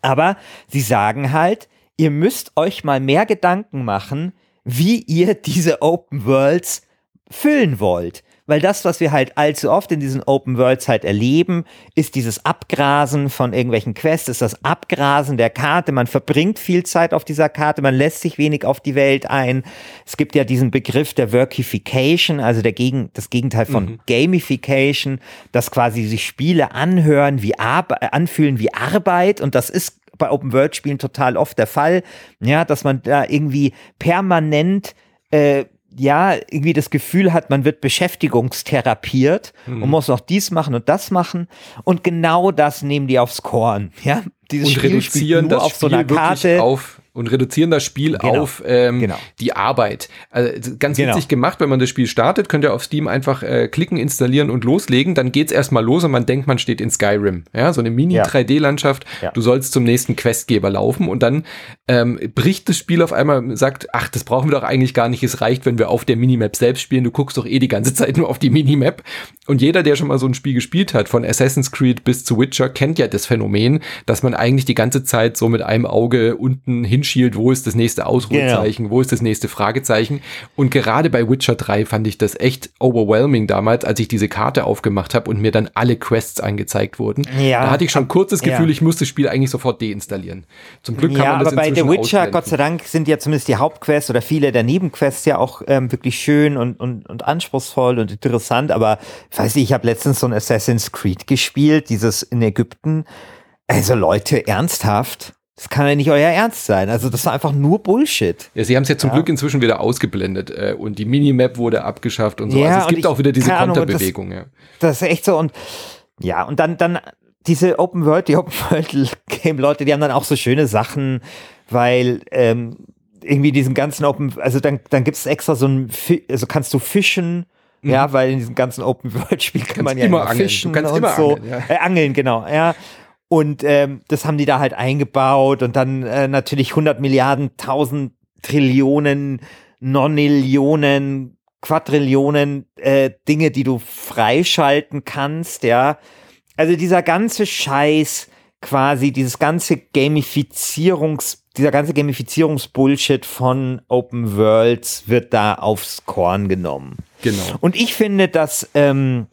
aber sie sagen halt, ihr müsst euch mal mehr Gedanken machen, wie ihr diese Open Worlds füllen wollt. Weil das, was wir halt allzu oft in diesen Open Worlds halt erleben, ist dieses Abgrasen von irgendwelchen Quests, ist das Abgrasen der Karte. Man verbringt viel Zeit auf dieser Karte, man lässt sich wenig auf die Welt ein. Es gibt ja diesen Begriff der Workification, also der Gegen, das Gegenteil von mhm. Gamification, dass quasi sich Spiele anhören wie Ar anfühlen wie Arbeit und das ist bei Open World Spielen total oft der Fall, ja, dass man da irgendwie permanent äh, ja, irgendwie das Gefühl hat, man wird beschäftigungstherapiert mhm. und muss noch dies machen und das machen. Und genau das nehmen die aufs Korn. Ja, dieses und Spiel reduzieren das auf Spiel so einer Karte auf und reduzieren das Spiel genau. auf ähm, genau. die Arbeit. Also ganz genau. witzig gemacht, wenn man das Spiel startet, könnt ihr auf Steam einfach äh, klicken, installieren und loslegen. Dann geht's erstmal los und man denkt, man steht in Skyrim. Ja, so eine Mini-3D-Landschaft. Ja. Du sollst zum nächsten Questgeber laufen und dann ähm, bricht das Spiel auf einmal und sagt, ach, das brauchen wir doch eigentlich gar nicht. Es reicht, wenn wir auf der Minimap selbst spielen. Du guckst doch eh die ganze Zeit nur auf die Minimap. Und jeder, der schon mal so ein Spiel gespielt hat, von Assassin's Creed bis zu Witcher, kennt ja das Phänomen, dass man eigentlich die ganze Zeit so mit einem Auge unten hin hinschielt, wo ist das nächste Ausrufezeichen, genau. wo ist das nächste Fragezeichen. Und gerade bei Witcher 3 fand ich das echt overwhelming damals, als ich diese Karte aufgemacht habe und mir dann alle Quests angezeigt wurden. Ja. Da hatte ich schon kurz das Gefühl, ja. ich muss das Spiel eigentlich sofort deinstallieren. Zum Glück kann ja, man das aber bei The Witcher, ausblenden. Gott sei Dank, sind ja zumindest die Hauptquests oder viele der Nebenquests ja auch ähm, wirklich schön und, und, und anspruchsvoll und interessant. Aber ich weiß nicht, ich habe letztens so ein Assassin's Creed gespielt, dieses in Ägypten. Also Leute, ernsthaft? Das kann ja nicht euer Ernst sein. Also das war einfach nur Bullshit. Ja, sie haben es ja zum ja. Glück inzwischen wieder ausgeblendet äh, und die Minimap wurde abgeschafft und so. Ja, also es gibt ich, auch wieder diese Konterbewegung. Das, ja. das ist echt so und ja, und dann, dann diese Open World, die Open World Game Leute, die haben dann auch so schöne Sachen, weil ähm, irgendwie diesen ganzen Open, also dann, dann gibt es extra so ein, also kannst du fischen, mhm. ja, weil in diesem ganzen Open World Spiel kann man ja immer, immer fischen und immer so. Angeln, ja. äh, angeln, genau, ja. Und ähm, das haben die da halt eingebaut und dann äh, natürlich 100 Milliarden, 1000 Trillionen, Nonillionen, Quadrillionen äh, Dinge, die du freischalten kannst, ja. Also dieser ganze Scheiß, quasi dieses ganze Gamifizierungs, dieser ganze Gamifizierungsbullshit von Open Worlds wird da aufs Korn genommen. Genau. Und ich finde das, ähm,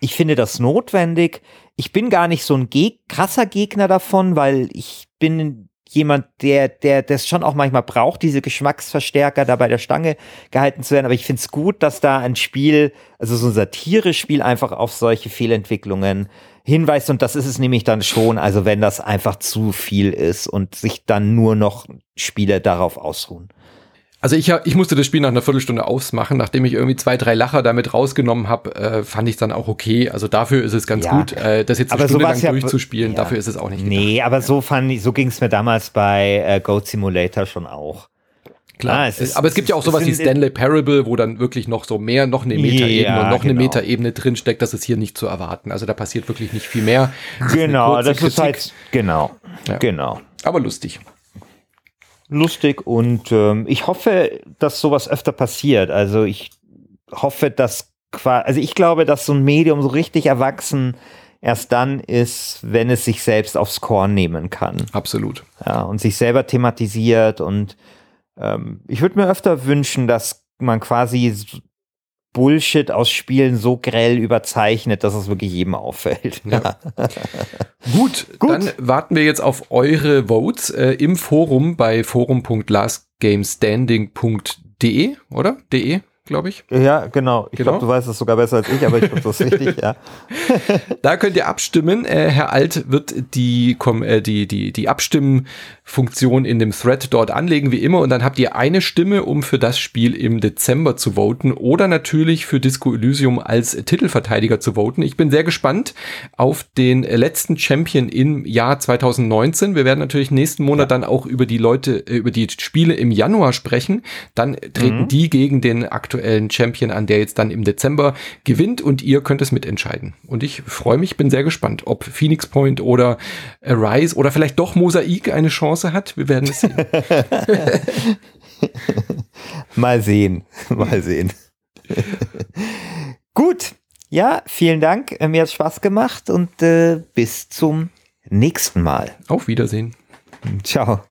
ich finde das notwendig ich bin gar nicht so ein Geg krasser Gegner davon, weil ich bin jemand, der, der das schon auch manchmal braucht, diese Geschmacksverstärker da bei der Stange gehalten zu werden. Aber ich finde es gut, dass da ein Spiel, also so ein Satire-Spiel einfach auf solche Fehlentwicklungen hinweist. Und das ist es nämlich dann schon, also wenn das einfach zu viel ist und sich dann nur noch Spiele darauf ausruhen. Also ich, ich musste das Spiel nach einer Viertelstunde ausmachen, nachdem ich irgendwie zwei, drei Lacher damit rausgenommen habe, äh, fand ich dann auch okay. Also dafür ist es ganz ja. gut, äh, das jetzt eine aber Stunde lang ja, durchzuspielen. Ja. Dafür ist es auch nicht. Nee, gedacht. aber so fand ich, so ging es mir damals bei äh, Goat Simulator schon auch. Klar, ah, es ist, aber es gibt ja auch sowas wie Stanley Parable, wo dann wirklich noch so mehr, noch eine Metaebene ja, und noch genau. eine Metaebene drinsteckt. Das ist hier nicht zu erwarten. Also da passiert wirklich nicht viel mehr. Das genau, das ist halt, genau, genau. Aber lustig lustig und ähm, ich hoffe, dass sowas öfter passiert. Also ich hoffe, dass quasi, also ich glaube, dass so ein Medium so richtig erwachsen erst dann ist, wenn es sich selbst aufs Korn nehmen kann. Absolut. Ja, und sich selber thematisiert und ähm, ich würde mir öfter wünschen, dass man quasi Bullshit aus Spielen so grell überzeichnet, dass es wirklich jedem auffällt. Ja. Gut, Gut, dann warten wir jetzt auf eure Votes äh, im Forum bei forum.lastgamestanding.de, oder? De? Glaube ich. Ja, genau. Ich Genau. glaube, du weißt es sogar besser als ich, aber ich glaube, das ist richtig, ja. Da könnt ihr abstimmen. Äh, Herr Alt wird die, kom- äh, die, die, die Abstimmfunktion in dem Thread dort anlegen, wie immer. Und dann habt ihr eine Stimme, um für das Spiel im Dezember zu voten oder natürlich für Disco Elysium als Titelverteidiger zu voten. Ich bin sehr gespannt auf den letzten Champion im Jahr 2019. Wir werden natürlich nächsten Monat dann auch über die Leute, äh, über die Spiele im Januar sprechen. Dann treten die gegen den aktuellen Champion an, der jetzt dann im Dezember gewinnt und ihr könnt es mitentscheiden. Und ich freue mich, bin sehr gespannt, ob Phoenix Point oder Arise oder vielleicht doch Mosaik eine Chance hat. Wir werden es sehen. Mal sehen, mal sehen. Gut, ja, vielen Dank. Äh, Mir hat Spaß gemacht und äh, bis zum nächsten Mal. Auf Wiedersehen. Ciao.